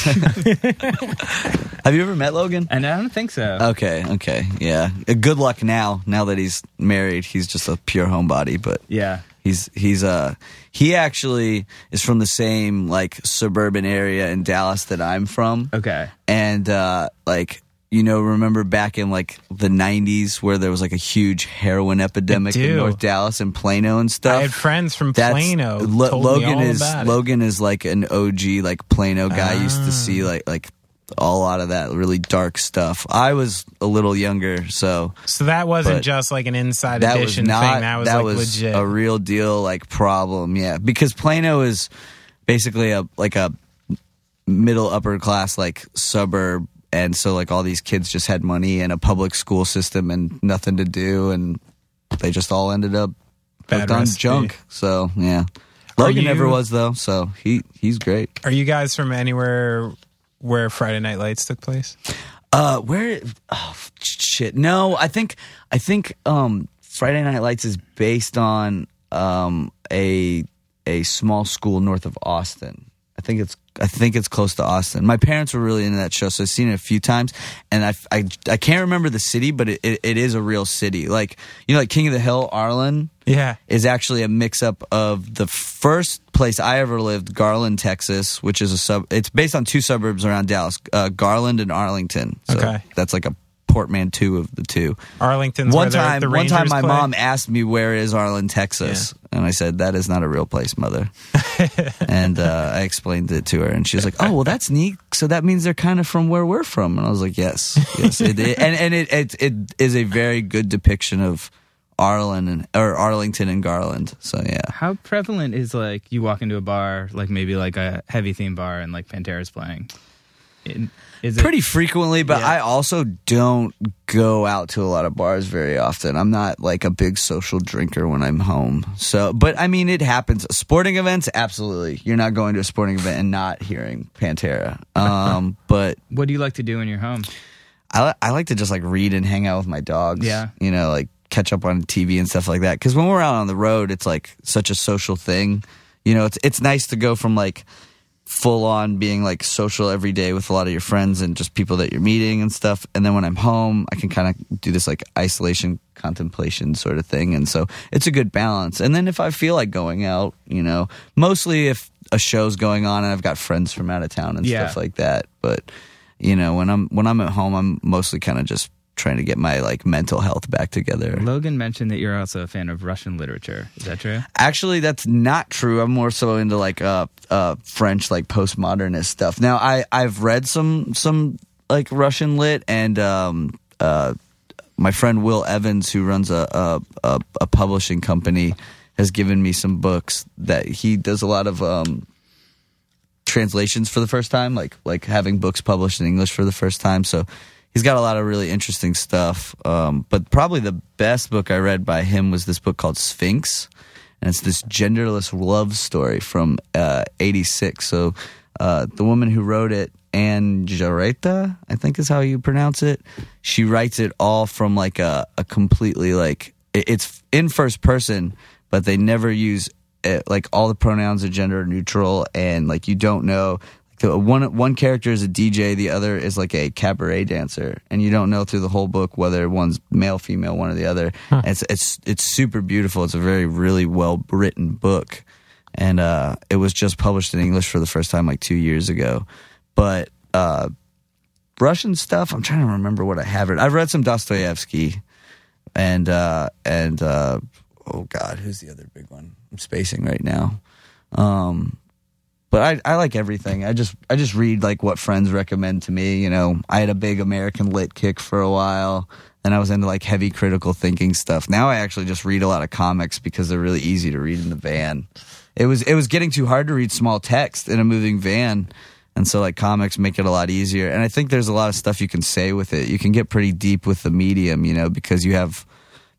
C: Have you ever met Logan?
A: And I don't think so.
C: Okay, okay. Yeah. Uh, Good luck now. Now that he's married, he's just a pure homebody, but
A: yeah.
C: He's he's uh he actually is from the same like suburban area in Dallas that I'm from.
A: Okay.
C: And uh like you know, remember back in like the '90s where there was like a huge heroin epidemic in. North Dallas and Plano and stuff.
D: I had friends from
C: That's-
D: Plano.
C: Lo-
D: told me
C: Logan is. Logan is like an OG like Plano guy. Used to see
D: Ah.
C: like like a lot of that really dark stuff. I was a little younger, so
D: So that wasn't just like an inside
C: that was
D: edition
C: not
D: thing. That was like legit.
C: a real deal like problem yeah because plano is basically a like a middle upper class like suburb and so like all these kids just had money and a public school system and nothing to do and they just all ended up
D: Bad
C: on
D: recipe.
C: junk so yeah logan
D: you-
C: never was though so he he's great
D: Are you guys from anywhere where Friday Night Lights took place?
C: Uh, where? Oh, shit. No, I think I think um, Friday Night Lights is based on um, a a small school north of Austin. I think it's I think it's close to Austin. My parents were really into that show, so I've seen it a few times, and I, I, I can't remember the city, but it, it, it is a real city. Like you know, like King of the Hill, Arlen
D: Yeah.
C: is actually a mix up of the first place I ever lived, Garland, Texas, which is a sub. It's based on two suburbs around Dallas, uh, Garland and Arlington. So
D: Okay.
C: that's like a portmanteau of the two.
D: Arlington's
C: one
D: where
C: time,
D: the
C: one time, my
D: play.
C: mom asked me where is Arlen, Texas, and I said that is not a real place, mother. and uh, I explained it to her, and she was like, "Oh, well, that's neat. So that means they're kind of from where we're from." And I was like, "Yes, yes." It, it- and and it, it it is a very good depiction of Arlen and or Arlington and Garland. So yeah,
A: How prevalent is like you walk into a bar, like maybe like a heavy theme bar, and like Pantera's playing? In- Is it
C: pretty frequently, but
A: Yeah.
C: I also don't go out to a lot of bars very often. I'm not like a big social drinker when I'm home. So, but I mean, it happens. Sporting events, absolutely. You're not going to a sporting event and not hearing Pantera. Um, but
A: What do you like to do in you're home?
C: I, I like to just like read and hang out with my dogs.
A: Yeah.
C: You know, like catch up on TV and stuff like that. Cause when we're out on the road, it's like such a social thing. You know, it's, it's nice to go from like full on being like social every day with a lot of your friends and just people that you're meeting and stuff. And then when I'm home, I can kind of do this like isolation contemplation sort of thing. And so it's a good balance. And then if I feel like going out, you know, mostly if a show's going on and I've got friends from out of town and
A: Yeah.
C: stuff like that. But you know, when I'm when I'm at home, I'm mostly kind of just trying to get my like mental health back together.
A: Logan mentioned that you're also a fan of Russian literature. Is that true?
C: Actually, that's not true. I'm more so into like uh uh French like postmodernist stuff. Now, I I've read some some like Russian lit and um uh my friend Will Evans who runs a a a, a publishing company has given me some books that he does a lot of um translations for the first time, like like having books published in English for the first time. So he's got a lot of really interesting stuff. Um, but probably the best book I read by him was this book called Sphinx, and it's this genderless love story from uh, '86. So uh, the woman who wrote it. Anne Jareta, I think is how you pronounce it. She writes it all from like a, a completely like it- it's in first person, but they never use uh, like all the pronouns are gender neutral and like you don't know one one character is a DJ, the other is like a cabaret dancer, and you don't know through the whole book whether one's male, female, one or the other. And It's it's it's super beautiful. It's a very really well written book, and uh, it was just published in English for the first time like two years ago. But uh, Russian stuff, I'm trying to remember what I have read. I've read some Dostoevsky, and uh, and uh, oh god, who's the other big one? I'm spacing right now. Um, but I, I like everything. I just I just read like what friends recommend to me. You know, I had a big American lit kick for a while. and I was into like heavy critical thinking stuff. Now I actually just read a lot of comics because they're really easy to read in the van. It was it was getting too hard to read small text in a moving van. And so like comics make it a lot easier. And I think there's a lot of stuff you can say with it. You can get pretty deep with the medium, you know, because you have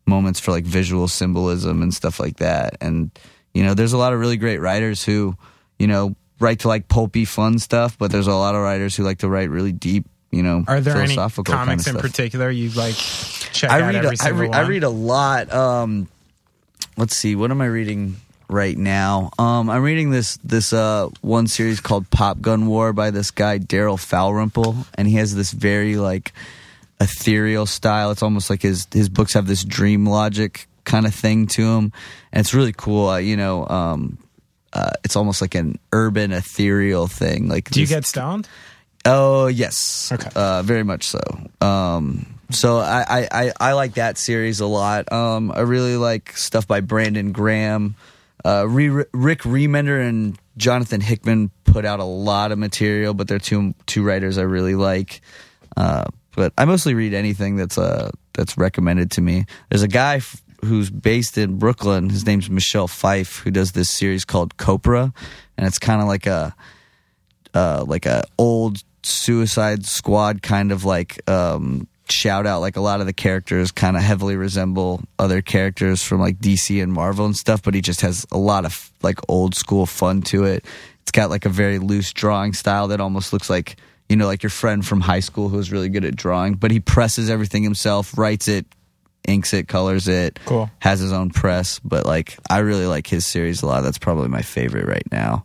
C: moments for like visual symbolism and stuff like that. And you know, there's a lot of really great writers who, you know, write to like pulpy fun stuff, but there's a lot of writers who like to write really deep, you know,
D: Are there any comics
C: kind
D: in
C: stuff.
D: particular you like check
C: I
D: out
C: read,
D: every
C: a, I, read I
D: one?
C: read a lot. Um, let's see, what am I reading right now? Um, I'm reading this this uh, one series called Pop Gun War by this guy Farel Dalrymple, and he has this very like ethereal style. It's almost like his his books have this dream logic kind of thing to him, and it's really cool. Uh, you know, um, uh, it's almost like an urban ethereal thing. Like,
D: Do you get stoned?
C: Oh yes,
D: Okay.
C: uh, very much so. Um, so I, I, I, I like that series a lot. Um, I really like stuff by Brandon Graham, uh, Re- Rick Remender and Jonathan Hickman put out a lot of material, but they're two two writers I really like. Uh, but I mostly read anything that's uh that's recommended to me. There's a guy f- who's based in Brooklyn. His name's Michel Fiffe, who does this series called Copra, and it's kind of like a uh, like a old Suicide Squad kind of like um, shout out. Like a lot of the characters kind of heavily resemble other characters from like DC and Marvel and stuff, but he just has a lot of like old school fun to it. It's got like a very loose drawing style that almost looks like you know like your friend from high school who's really good at drawing, but he presses everything himself, writes it, inks it, colors it,
D: Cool.
C: has his own press. But like I really like his series a lot. That's probably my favorite right now.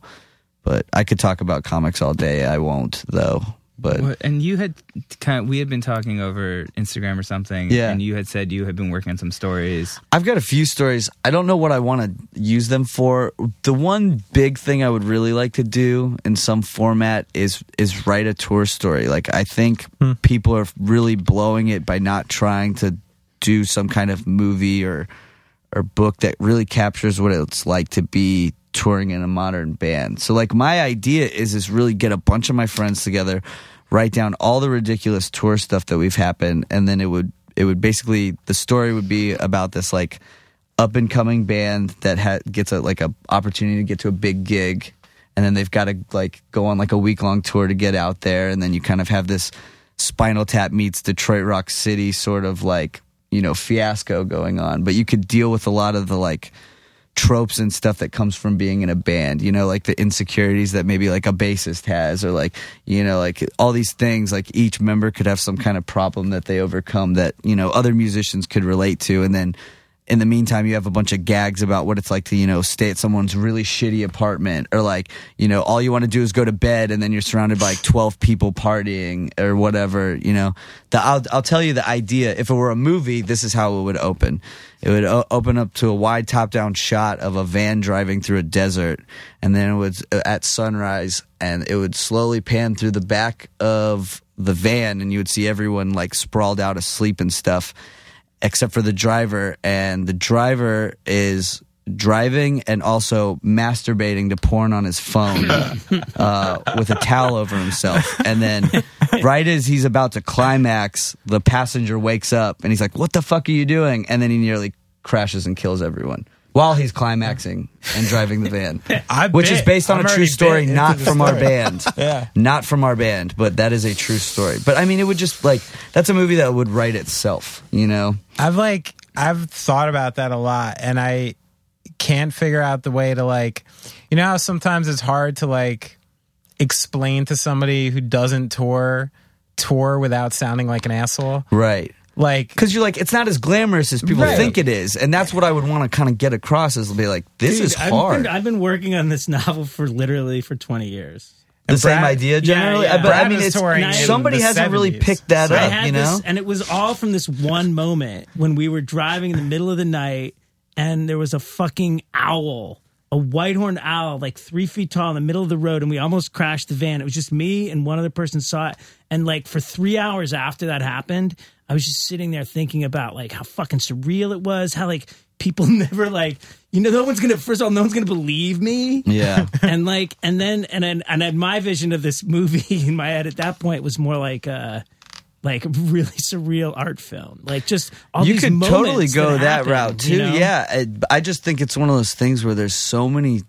C: But I could talk about comics all day. I won't though. But
A: What- and you had kind of, we had been talking over Instagram or something.
C: Yeah.
A: And you had said you had been working on some stories.
C: I've got a few stories. I don't know what I want to use them for. The one big thing I would really like to do in some format is is write a tour story. Like I think hmm. people are really blowing it by not trying to do some kind of movie or or book that really captures what it's like to be touring in a modern band. So like my idea is is really get a bunch of my friends together, write down all the ridiculous tour stuff that we've happened and then it would it would basically the story would be about this like up and coming band that ha- gets a like a opportunity to get to a big gig and then they've got to like go on like a week long tour to get out there and then you kind of have this spinal tap meets detroit rock city sort of like you know fiasco going on but you could deal with a lot of the like tropes and stuff that comes from being in a band you know like the insecurities that maybe like a bassist has or like you know like all these things like each member could have some kind of problem that they overcome that you know other musicians could relate to and then in the meantime you have a bunch of gags about what it's like to you know stay at someone's really shitty apartment or like you know all you want to do is go to bed and then you're surrounded by like 12 people partying or whatever you know. The I'll, I'll tell you the idea. If it were a movie this is how it would open. It would o- open up to a wide top down shot of a van driving through a desert and then it was uh, at sunrise and it would slowly pan through the back of the van and you would see everyone like sprawled out asleep and stuff except for the driver and the driver is driving and also masturbating to porn on his phone uh, with a towel over himself. And then right as he's about to climax the passenger wakes up and he's like what the fuck are you doing? And then he nearly crashes and kills everyone while he's climaxing and driving the van. Which is based on
D: I'm
C: a true story not from our band.
D: Yeah.
C: not from our band but that is a true story. But i mean it would just like that's a movie that would write itself you know?
D: I've like I've thought about that a lot and I can't figure out the way to like you know how sometimes it's hard to like explain to somebody who doesn't tour tour without sounding like an asshole.
C: right
D: Like
C: because you're like it's not as glamorous as people
D: Right.
C: think it is and that's what i would want to kind of get across is be like this
B: Dude,
C: is
B: I've
C: hard
B: been, I've been working on this novel for literally for 20 years.
C: the same
D: Brad-
C: idea generally
B: yeah.
C: I, but i mean it's somebody hasn't really picked that
B: I
C: up
B: had
C: you know
B: this, and it was all from this one moment when we were driving in the middle of the night, and there was a fucking owl, a white horned owl, like three feet tall in the middle of the road, and we almost crashed the van. It was just me and one other person saw it, and like for three hours after that happened, I was just sitting there thinking about like how fucking surreal it was, how like people never like you know no one's gonna first of all no one's gonna believe me.
C: Yeah.
B: And like and then and then and then my vision of this movie in my head at that point was more like uh like really surreal art film. Like just all
C: you could totally go that,
B: happen,
C: route too.
B: you know?
C: yeah I, I just think it's one of those things where there's so many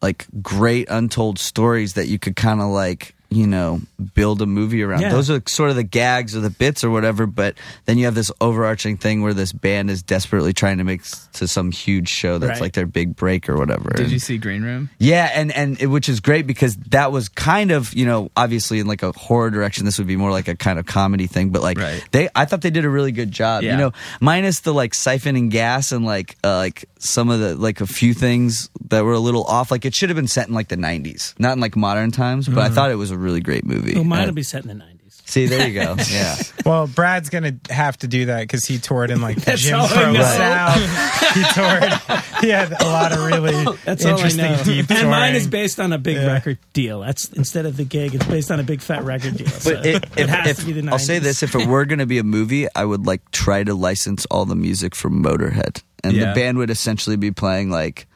C: like great untold stories that you could kind of like you know build a movie around
B: Yeah.
C: those are sort of the gags or the bits or whatever but then you have this overarching thing where this band is desperately trying to make s- to some huge show that's
B: Right.
C: like their big break or whatever
A: Did
C: And-
A: you see Green Room?
C: yeah, and and it, which is great because that was kind of you know obviously in like a horror direction. This would be more like a kind of comedy thing, but like
A: Right.
C: they, I thought they did a really good job. You know, minus the like siphoning gas and like uh, like some of the like a few things that were a little off. Like it should have been set in like the '90s, not in like modern times. But I thought it was a really great movie.
B: well mine
C: Uh,
B: will be set in the 90s
C: see, there you go. Yeah,
D: Well, Brad's gonna have to do that because he toured in like the
B: That's
D: Jim
B: all I
D: Crow
B: know.
D: South. he toured. He had a lot of really
B: that's all I
D: interesting
B: know
D: deep
B: and mine is based on a big record deal that's instead of the gig it's based on a big fat record deal so
C: but it,
B: it
C: if,
B: has
C: if-
B: to be the 90s
C: I'll say this: if it were going to be a movie, I would like try to license all the music from Motorhead, and
A: Yeah.
C: the band would essentially be playing like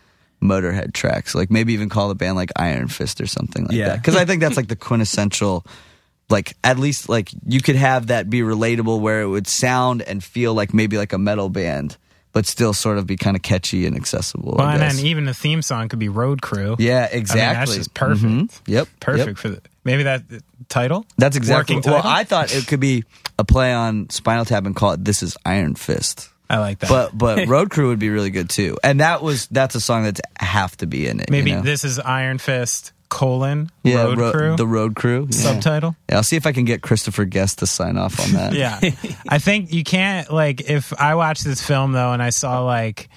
C: Motorhead tracks, like maybe even call the band like Iron Fist or something like
A: Yeah.
C: that. Because I think that's like the quintessential. Like at least like you could have that be relatable where it would sound and feel like maybe like a metal band, but still sort of be kind of catchy and accessible.
D: Well, and then even the theme song could be Road Crew.
C: yeah,
D: I mean,
C: exactly.
D: that's just perfect.
C: Mhm. Yep,
D: Perfect
C: yep.
D: for the, maybe that uh, title.
C: That's exactly.
D: Working
C: Well. I thought it could be a play on Spinal Tap and call it "This Is Iron Fist."
D: I like that.
C: But but Road Crew would be really good too, and that was that's a song that's have to be in it.
D: maybe
C: you know?
D: this is Iron Fist colon
C: yeah,
D: Road
C: Ro-
D: Crew
C: the Road Crew yeah.
D: subtitle.
C: Yeah, I'll see if I can get Christopher Guest to sign off on that.
D: Yeah. I think you can't like if I watched this film though and I saw like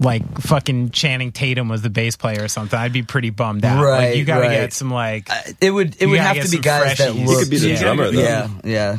D: like fucking Channing Tatum was the bass player or something, I'd be pretty bummed out. like
C: Right,
D: you got to
C: right.
D: get some like uh,
C: It would it would have to be
D: some
C: guys that
D: freshies.
E: He
C: look.
E: could be the
D: Yeah.
E: drummer, though.
C: yeah, yeah,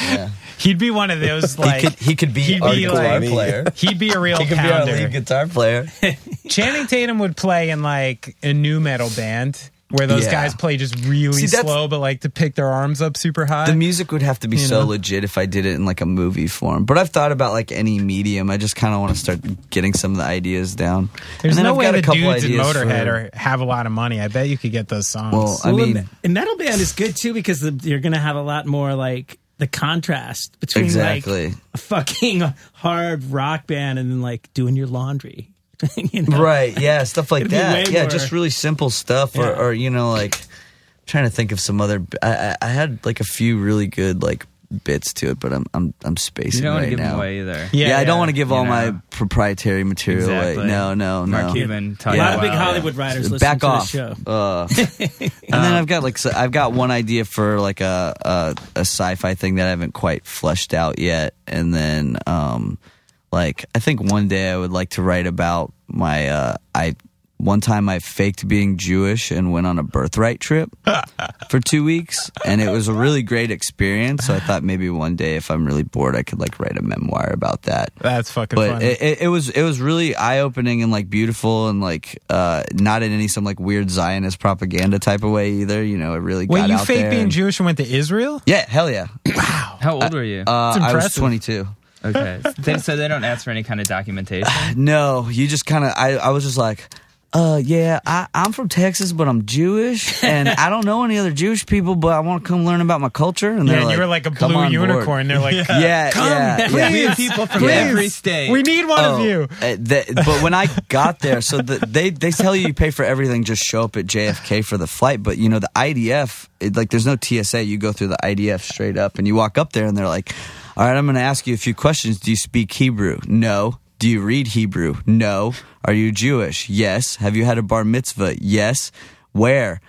C: yeah.
D: he'd be one of those like
C: he could he could be
D: he'd
C: our
D: be
C: guitar
D: like-
C: player.
D: he'd be a real
C: He could be our lead guitar player.
D: Channing Tatum would play in like a nu metal band where those
C: Yeah.
D: guys play just really
C: See,
D: slow, but like to pick their arms up super high.
C: The music would have to be
D: You
C: so
D: know?
C: legit if I did it in like a movie form. But I've thought about like any medium. I just kind of want to start getting some of the ideas down.
D: There's no
C: I've
D: way
C: got
D: the
C: a
D: dudes in Motorhead
C: for-
D: are, have a lot of money. I bet you could get those songs.
C: Well, I
B: Well,
C: mean,
B: a, a metal band is good too because the, you're going to have a lot more like the contrast between
C: Exactly.
B: like a fucking hard rock band and then like doing your laundry. you know?
C: right? Yeah, stuff like that. Yeah,
B: more-
C: just really simple stuff, or,
B: Yeah.
C: or you know, like trying to think of some other. I, I had like a few really good like bits to it, but I'm I'm I'm spacing
A: You don't
C: right
A: give
C: now.
A: away either.
C: Yeah, I don't want to give all
A: know.
C: my proprietary material
A: Exactly.
C: away. No, no, no.
A: Mark Cuban taught
B: A lot of big Hollywood writers listen
C: back
B: to
C: off.
B: the show.
C: Uh, and then I've got like so I've got one idea for like a, a a sci-fi thing that I haven't quite fleshed out yet, and then um like I think one day I would like to write about my uh I one time I faked being Jewish and went on a birthright trip for two weeks, and it was a really great experience. So I thought maybe one day if I'm really bored, I could like write a memoir about that
D: That's fucking
C: but
D: funny.
C: it, it, it was it was really eye opening and like beautiful and like uh not in any some like weird Zionist propaganda type of way either. You know, it really
D: Wait,
C: got
D: you
C: out
D: fake
C: there
D: being
C: and-
D: Jewish and went to Israel?
C: Yeah, hell yeah. Wow.
A: How old were you?
C: Uh, I was 22.
A: okay, so they don't ask for any kind of documentation.
C: No, you just kind of I I was just like. Uh yeah, I, I'm from Texas, but I'm Jewish, and I don't know any other Jewish people, but I want to come learn about my culture. And
D: Yeah,
C: they're
D: and
C: like,
D: you were like a
C: "Come
D: blue
C: on board."
D: unicorn. They're like,
C: Yeah, yeah, yeah.
A: We have people from
C: Please.
A: every state.
D: we need one of
C: Oh,
D: you.
C: uh, that- but when I got there, so the, they they tell you you pay for everything, just show up at JFK for the flight. But you know the IDF, it, like there's no TSA. You go through the IDF straight up, and you walk up there, and they're like, "All right, I'm going to ask you a few questions. Do you speak Hebrew? No. Do you read Hebrew? No. Are you Jewish? Yes. Have you had a bar mitzvah? Yes. Where?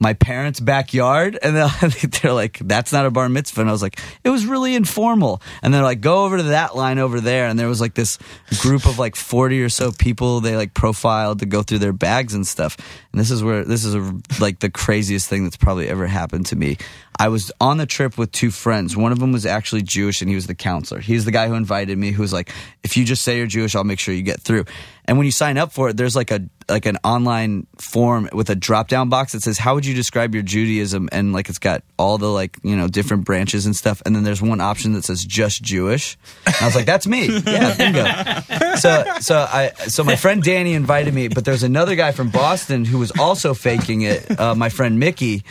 C: My parents' backyard, and they're, like, "That's not a bar mitzvah." And I was like, "It was really informal." And they're like, "Go over to that line over there." And there was like this group of like forty or so people they like profiled to go through their bags and stuff. And this is where this is a, like the craziest thing that's probably ever happened to me. I was on the trip with two friends. One of them was actually Jewish, and he was the counselor. He's the guy who invited me. Who was like, "If you just say you're Jewish, I'll make sure you get through." And when you sign up for it, there's like a like an online form with a drop down box that says, "How would you describe your Judaism?" And like it's got all the like you know different branches and stuff. And then there's one option that says just Jewish. And I was like, "That's me." Yeah, bingo. So so I so my friend Danny invited me, but there's another guy from Boston who was also faking it. Uh, my friend Mickey.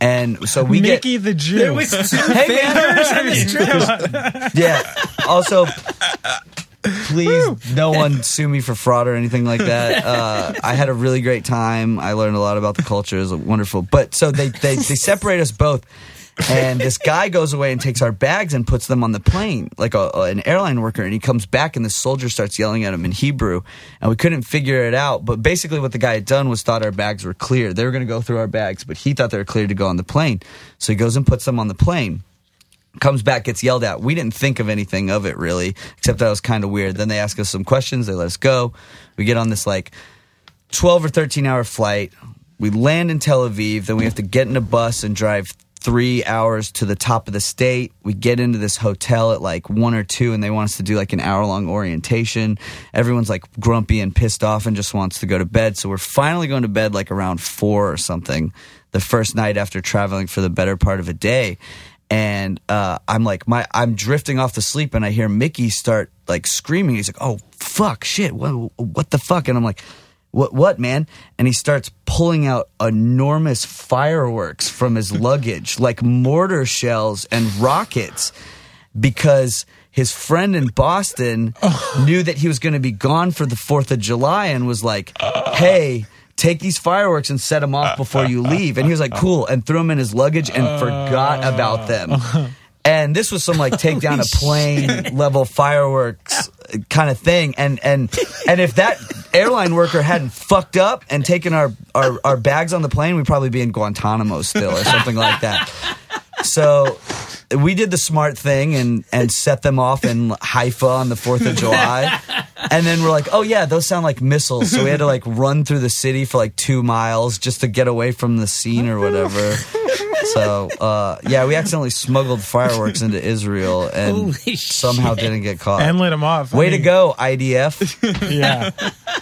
C: And so we get
D: Mickey the Jew.
B: There was two
C: Hey, man.
B: fakers on this trip.
C: Yeah. Also, please, no one sue me for fraud or anything like that. Uh, I had a really great time. I learned a lot about the culture. It was wonderful. But so they they, they separate us both. And this guy goes away and takes our bags and puts them on the plane, like a, an airline worker. And he comes back, and the soldier starts yelling at him in Hebrew. And we couldn't figure it out. But basically, what the guy had done was thought our bags were clear. They were going to go through our bags, but he thought they were clear to go on the plane. So he goes and puts them on the plane comes back, gets yelled at. We didn't think of anything of it really, except that was kind of weird. Then they ask us some questions. They let us go. We get on this like 12 or 13 hour flight. We land in Tel Aviv. Then we have to get in a bus and drive three hours to the top of the state. We get into this hotel at like one or two, and they want us to do like an hour long orientation. Everyone's like grumpy and pissed off and just wants to go to bed. So we're finally going to bed like around four or something the first night after traveling for the better part of a day and uh, I'm like my I'm drifting off to sleep and I hear Mickey start like screaming. He's like, "Oh fuck, shit, what what the fuck?" And I'm like, "What what man?" And he starts pulling out enormous fireworks from his luggage, like mortar shells and rockets, because his friend in Boston knew that he was going to be gone for the Fourth of July and was like, "Hey." Take these fireworks and set them off before you leave. And he was like, cool, and threw them in his luggage and forgot about uh. them. And this was some like take down a plane level fireworks uh, kind of thing. And and and if that airline worker hadn't fucked up and taken our, our, our bags on the plane, we'd probably be in Guantanamo still or something like that. So we did the smart thing and and set them off in Haifa on the Fourth of July, And then we're like, oh yeah, those sound like missiles. So we had to like run through the city for like two miles just to get away from the scene or whatever. So uh, yeah, we accidentally smuggled fireworks into Israel and
B: Holy
C: somehow
B: shit.
C: didn't get caught.
D: and lit them off. I
C: Way to go, IDF.
D: Yeah.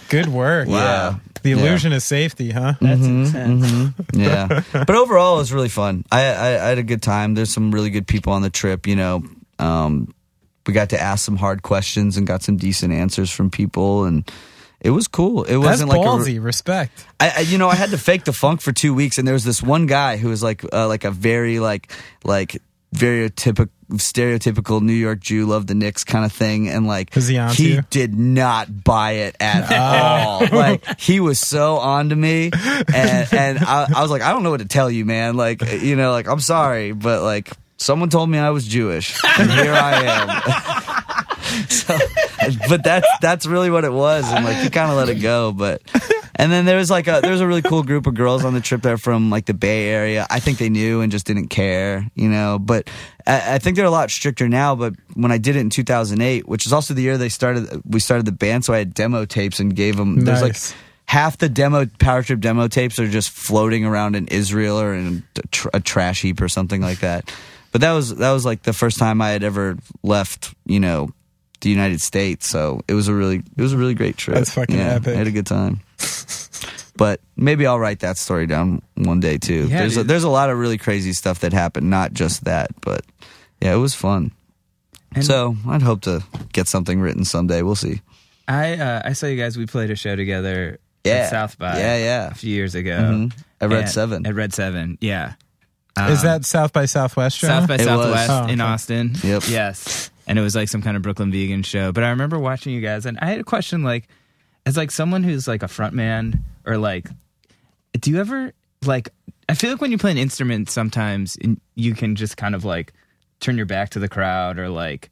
D: Good work.
C: Yeah.
D: The
C: Yeah.
D: illusion of safety, huh?
B: That's intense.
C: yeah but overall it was really fun I, I i had a good time there's some really good people on the trip you know um we got to ask some hard questions and got some decent answers from people and it was cool it
D: That's
C: wasn't like a,
D: ballsy. Respect.
C: I, I you know I had to fake the funk for two weeks, and there was this one guy who was like uh, like a very like like very typical stereotypical New York Jew, love the Knicks kind of thing, and like
D: he
C: he did not buy it at oh. all. Like he was so on to me, and and I, I was like, I don't know what to tell you, man. Like you know, like I'm sorry, but like. Someone told me I was Jewish, and here I am. so, but that's that's really what it was, and like he kind of let it go. But and then there was like a there was a really cool group of girls on the trip there from like the Bay Area. I think they knew and just didn't care, you know. But I, I think they're a lot stricter now. But when I did it in 2008, which is also the year they started, we started the band, so I had demo tapes and gave them. There's like half the demo power trip demo tapes are just floating around in Israel or in a, tr- a trash heap or something like that. But that was that was like the first time I had ever left, you know, the United States. So it was a really it was a really great trip.
D: That's fucking
C: yeah,
D: epic.
C: I had a good time. But maybe I'll write that story down one day too.
A: Yeah,
C: there's a, there's a lot of really crazy stuff that happened, not just that, but yeah, it was fun.
A: And-
C: so I'd hope to get something written someday. We'll see.
A: I uh, I saw you guys. We played a show together
C: Yeah.
A: at South by
C: Yeah, yeah.
A: a few years ago
C: Mhm. At Red
A: And-
C: Seven.
A: At Red Seven, yeah.
D: Is
A: Um,
D: that South by Southwest? Jonah?
A: South by
C: It was.
A: Southwest
D: Oh,
A: in
D: okay.
A: Austin?
C: Yep.
A: Yes, and it was like some kind of Brooklyn vegan show. But I remember watching you guys, and I had a question like, as like someone who's like a front man or like, do you ever like? I feel like when you play an instrument, sometimes you can just kind of like turn your back to the crowd or like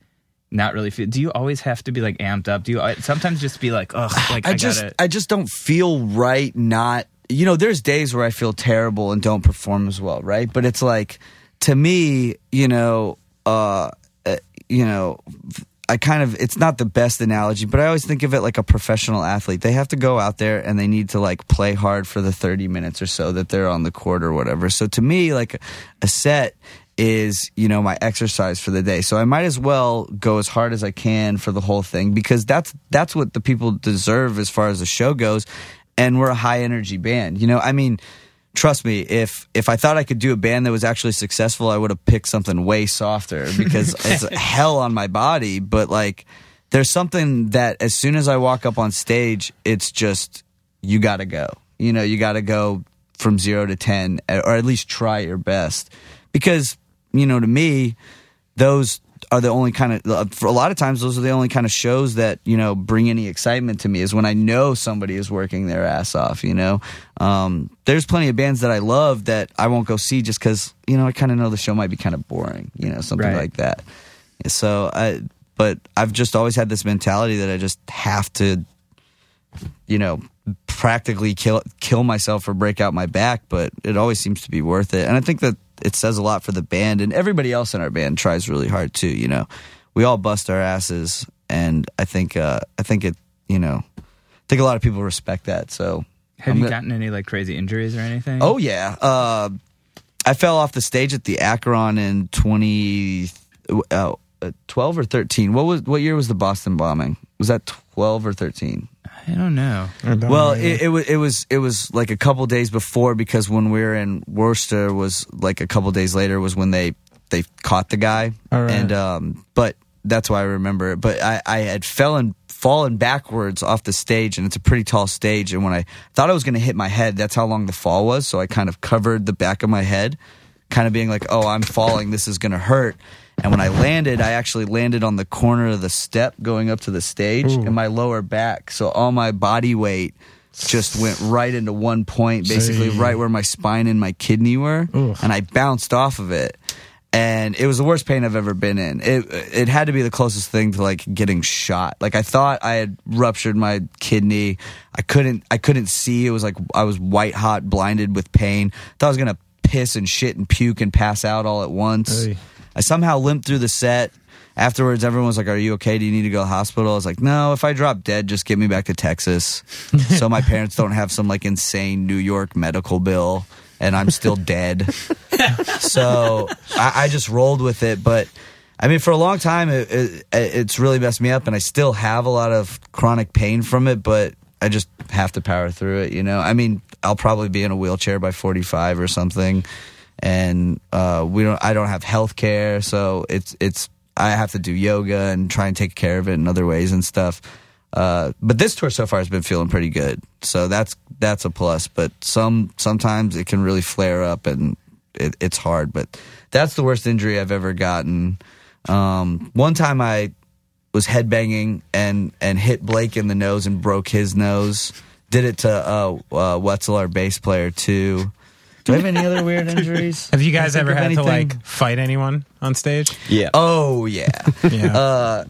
A: not really feel. Do you always have to be like amped up? Do you sometimes just be like, ugh, like I,
C: I just
A: gotta.
C: I just don't feel right not you know there's days where I feel terrible and don't perform as well right but it's like to me you know uh uh, you know I kind of it's not the best analogy but I always think of it like a professional athlete. They have to go out there and they need to like play hard for the 30 minutes or so that they're on the court or whatever. So to me like a set is you know my exercise for the day. So i might as well go as hard as i can for the whole thing because that's that's what the people deserve as far as the show goes. And we're a high energy band you know? I mean trust me if if i thought i could do a band that was actually successful i would have picked something way softer because it's hell on my body but like there's something that as soon as i walk up on stage it's just you gotta go. You know you gotta go from zero to ten or at least try your best. Because you know to me those are the only kind of for a lot of times those are the only kind of shows that you know bring any excitement to me is when i know somebody is working their ass off you know? Um, there's plenty of bands that i love that i won't go see just because you know i kind of know the show might be kind of boring you know something
A: Right.
C: like that. So i but i've just always had this mentality that i just have to you know practically kill kill myself or break out my back but it always seems to be worth it. And i think that it says a lot for the band and everybody else in our band tries really hard too you know we all bust our asses and i think uh i think it you know i think a lot of people respect that so
A: have
C: I'm
A: you
C: gonna-
A: gotten any like crazy injuries or anything?
C: Oh yeah. Uh, I fell off the stage at the Akron in twenty uh, twelve or thirteen. What was what year was the Boston bombing? Was that twelve or thirteen?
A: I don't know.
D: I don't
C: Well,
D: know.
C: it, it was it was it was like a couple days before because when we were in Worcester was like a couple days later was when they they caught the guy
D: All right.
C: and um but that's why I remember it. But I I had fallen fallen backwards off the stage and it's a pretty tall stage and when I thought I was going to hit my head, that's how long the fall was. So I kind of covered the back of my head, kind of being like, "Oh, I'm falling. This is going to hurt." And when I landed, I actually landed on the corner of the step going up to the stage and my lower back. So all my body weight just went right into one point, basically right where my spine and my kidney were.
D: Oof.
C: And I bounced off of it. And it was the worst pain I've ever been in. It it had to be the closest thing to like getting shot. Like I thought I had ruptured my kidney. I couldn't I couldn't see. It was like I was white hot, blinded with pain. Thought I was gonna piss and shit and puke and pass out all at once.
D: Hey.
C: I somehow limped through the set, afterwards, everyone was like, "Are you okay? Do you need to go to the hospital?" I was like, "No. If I drop dead, just get me back to Texas, so my parents don't have some like insane New York medical bill, and I'm still dead." so I, I just rolled with it, but. I mean, for a long time, it, it, it's really messed me up, and I still have a lot of chronic pain from it. But I just have to power through it. You know, I mean, I'll probably be in a wheelchair by 45 or something, and uh, we don't. I don't have health care, so it's it's. I have to do yoga and try and take care of it in other ways and stuff. Uh, but this tour so far has been feeling pretty good, so that's that's a plus. But some sometimes it can really flare up, and it, it's hard. But that's the worst injury I've ever gotten. Um, one time I was headbanging and and hit Blake in the nose and broke his nose. Did it to uh, uh, Whetzel, our bass player, too. Do I have any other weird injuries?
D: Have you guys ever had
C: anything?
D: to like fight anyone on stage?
E: Yeah.
C: Oh yeah.
D: Yeah.
C: uh,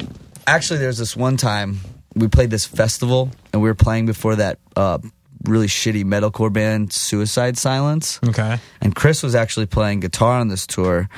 C: actually, there's this one time we played this festival and we were playing before that uh, really shitty metalcore band, Suicide Silence.
D: okay.
C: and Chris was actually playing guitar on this tour,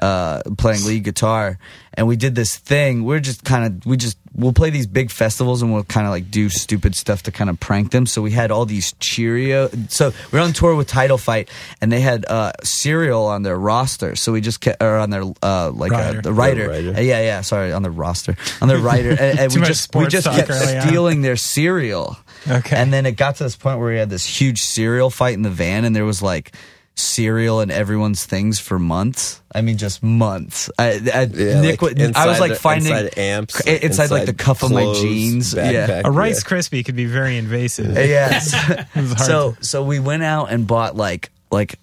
C: uh, playing lead guitar, and we did this thing. We're just kind of we just we'll play these big festivals and we'll kind of like do stupid stuff to kind of prank them. So we had all these Cheerio. So we are on tour with Title Fight, and they had uh, cereal on their roster. So we just kept or on their uh, like
D: Rider.
C: Uh, the writer.
E: The writer.
C: Uh, yeah, yeah. Sorry, on the roster, on their writer, and, and
D: Too
C: we just we just kept
D: early on.
C: stealing their cereal.
D: Okay.
C: And then it got to this point where we had this huge cereal fight in the van, and there was like cereal in everyone's things for months. I mean, just months. I, I,
E: Yeah,
C: Nick,
E: like
C: would- I was like
E: the-
C: finding
E: inside amps,
C: inside, inside like the cuff of my
E: clothes,
C: jeans. Yeah.
D: A Rice
E: yeah.
D: Krispie could be very invasive.
C: Yes. so so we went out and bought like like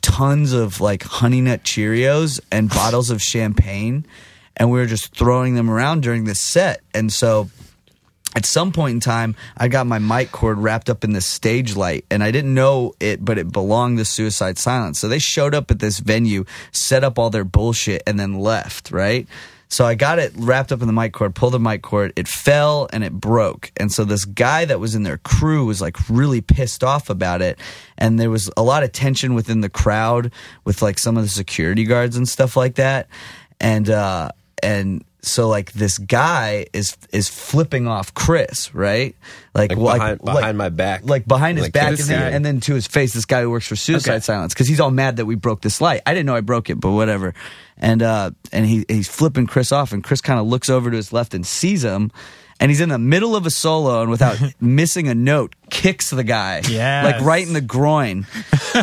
C: tons of like honey nut Cheerios and bottles of champagne, and we were just throwing them around during this set. And so at some point in time, I got my mic cord wrapped up in this stage light, and I didn't know it, but it belonged to Suicide Silence. So they showed up at this venue, set up all their bullshit, and then left, right? So I got it wrapped up in the mic cord, pulled the mic cord, it fell and it broke. And so this guy that was in their crew was like really pissed off about it. And there was a lot of tension within the crowd with like some of the security guards and stuff like that. And, uh, and so like this guy is is flipping off Chris, right? Like
E: Like behind- behind my back.
C: like behind his
E: Like,
C: back, and then, and then to his face, this guy who works for Suicide
B: Okay.
C: Silence because he's all mad that we broke this light. I didn't know I broke it, but whatever. And uh, and he he's flipping Chris off, and Chris kind of looks over to his left and sees him. And he's in the middle of a solo, and without missing a note, kicks the guy, like right in the groin.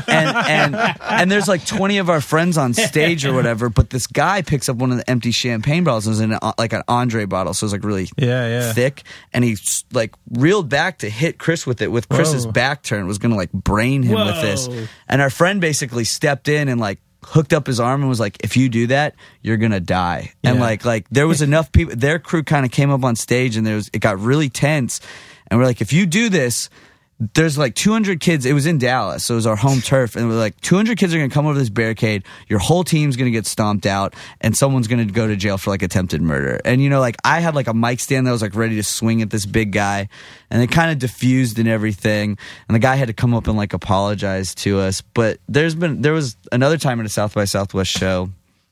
C: And and and there's like 20 of our friends on stage or whatever, but this guy picks up one of the empty champagne bottles. It was in a, like an Andre bottle, so it's like really
D: Yeah, yeah.
C: thick, and he like reeled back to hit Chris with it. With Chris's
D: Whoa.
C: back turned, was gonna like brain him with this, and our friend basically stepped in and like hooked up his arm and was like, "If you do that, you're gonna die." And
D: Yeah.
C: like like there was enough people. Their crew kind of came up on stage, and there was it got really tense, and we're like, "If you do this." There's like 200 kids. It was in Dallas, so it was our home turf, and we're like, 200 kids are gonna come over this barricade. Your whole team's gonna get stomped out, and someone's gonna go to jail for like attempted murder. And you know, like I had like a mic stand that was like ready to swing at this big guy, and it kind of diffused and everything. And the guy had to come up and like apologize to us. But there's been there was another time at a South by Southwest show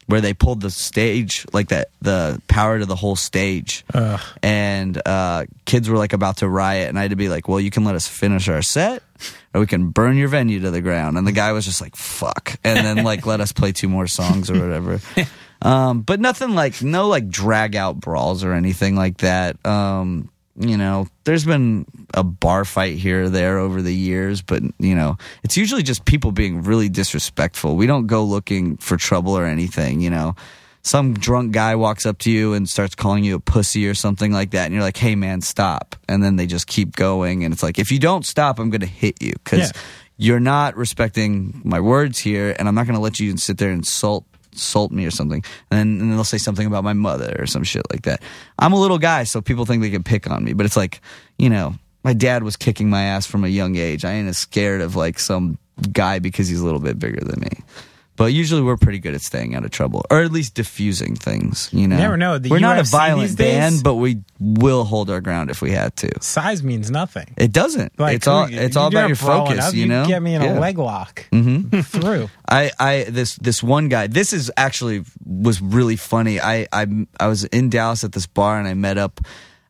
C: where they pulled the stage like that the power to the whole stage.
D: Ugh.
C: and uh, kids were like about to riot and i had to be like well you can let us finish our set or we can burn your venue to the ground. And the guy was just like fuck. And then like let us play two more songs or whatever. Um, but nothing like no like drag out brawls or anything like that. Um, you know there's been a bar fight here or there over the years but you know it's usually just people being really disrespectful. We don't go looking for trouble or anything you know. Some drunk guy walks up to you and starts calling you a pussy or something like that and you're like hey man stop. And then they just keep going and it's like if you don't stop i'm gonna hit you because
D: Yeah.
C: you're not respecting my words here and i'm not gonna let you sit there and insult insult me or something. And then, and they'll say something about my mother or some shit like that. I'm a little guy so people think they can pick on me. But it's like you know my dad was kicking my ass from a young age. I ain't as scared of like some guy because he's a little bit bigger than me But usually we're pretty good at staying out of trouble, or at least diffusing things. You know,
D: Never know. The
C: we're not a violent band, but we will hold our ground if we had to.
D: Size means nothing.
C: It doesn't.
D: Like
C: it's all. It's all about your focus.
D: up,
C: you know.
D: get me in
C: Yeah.
D: a leg lock mm-hmm. through.
C: I, I this this one guy. This is actually was really funny. I I I was in Dallas at this bar and I met up.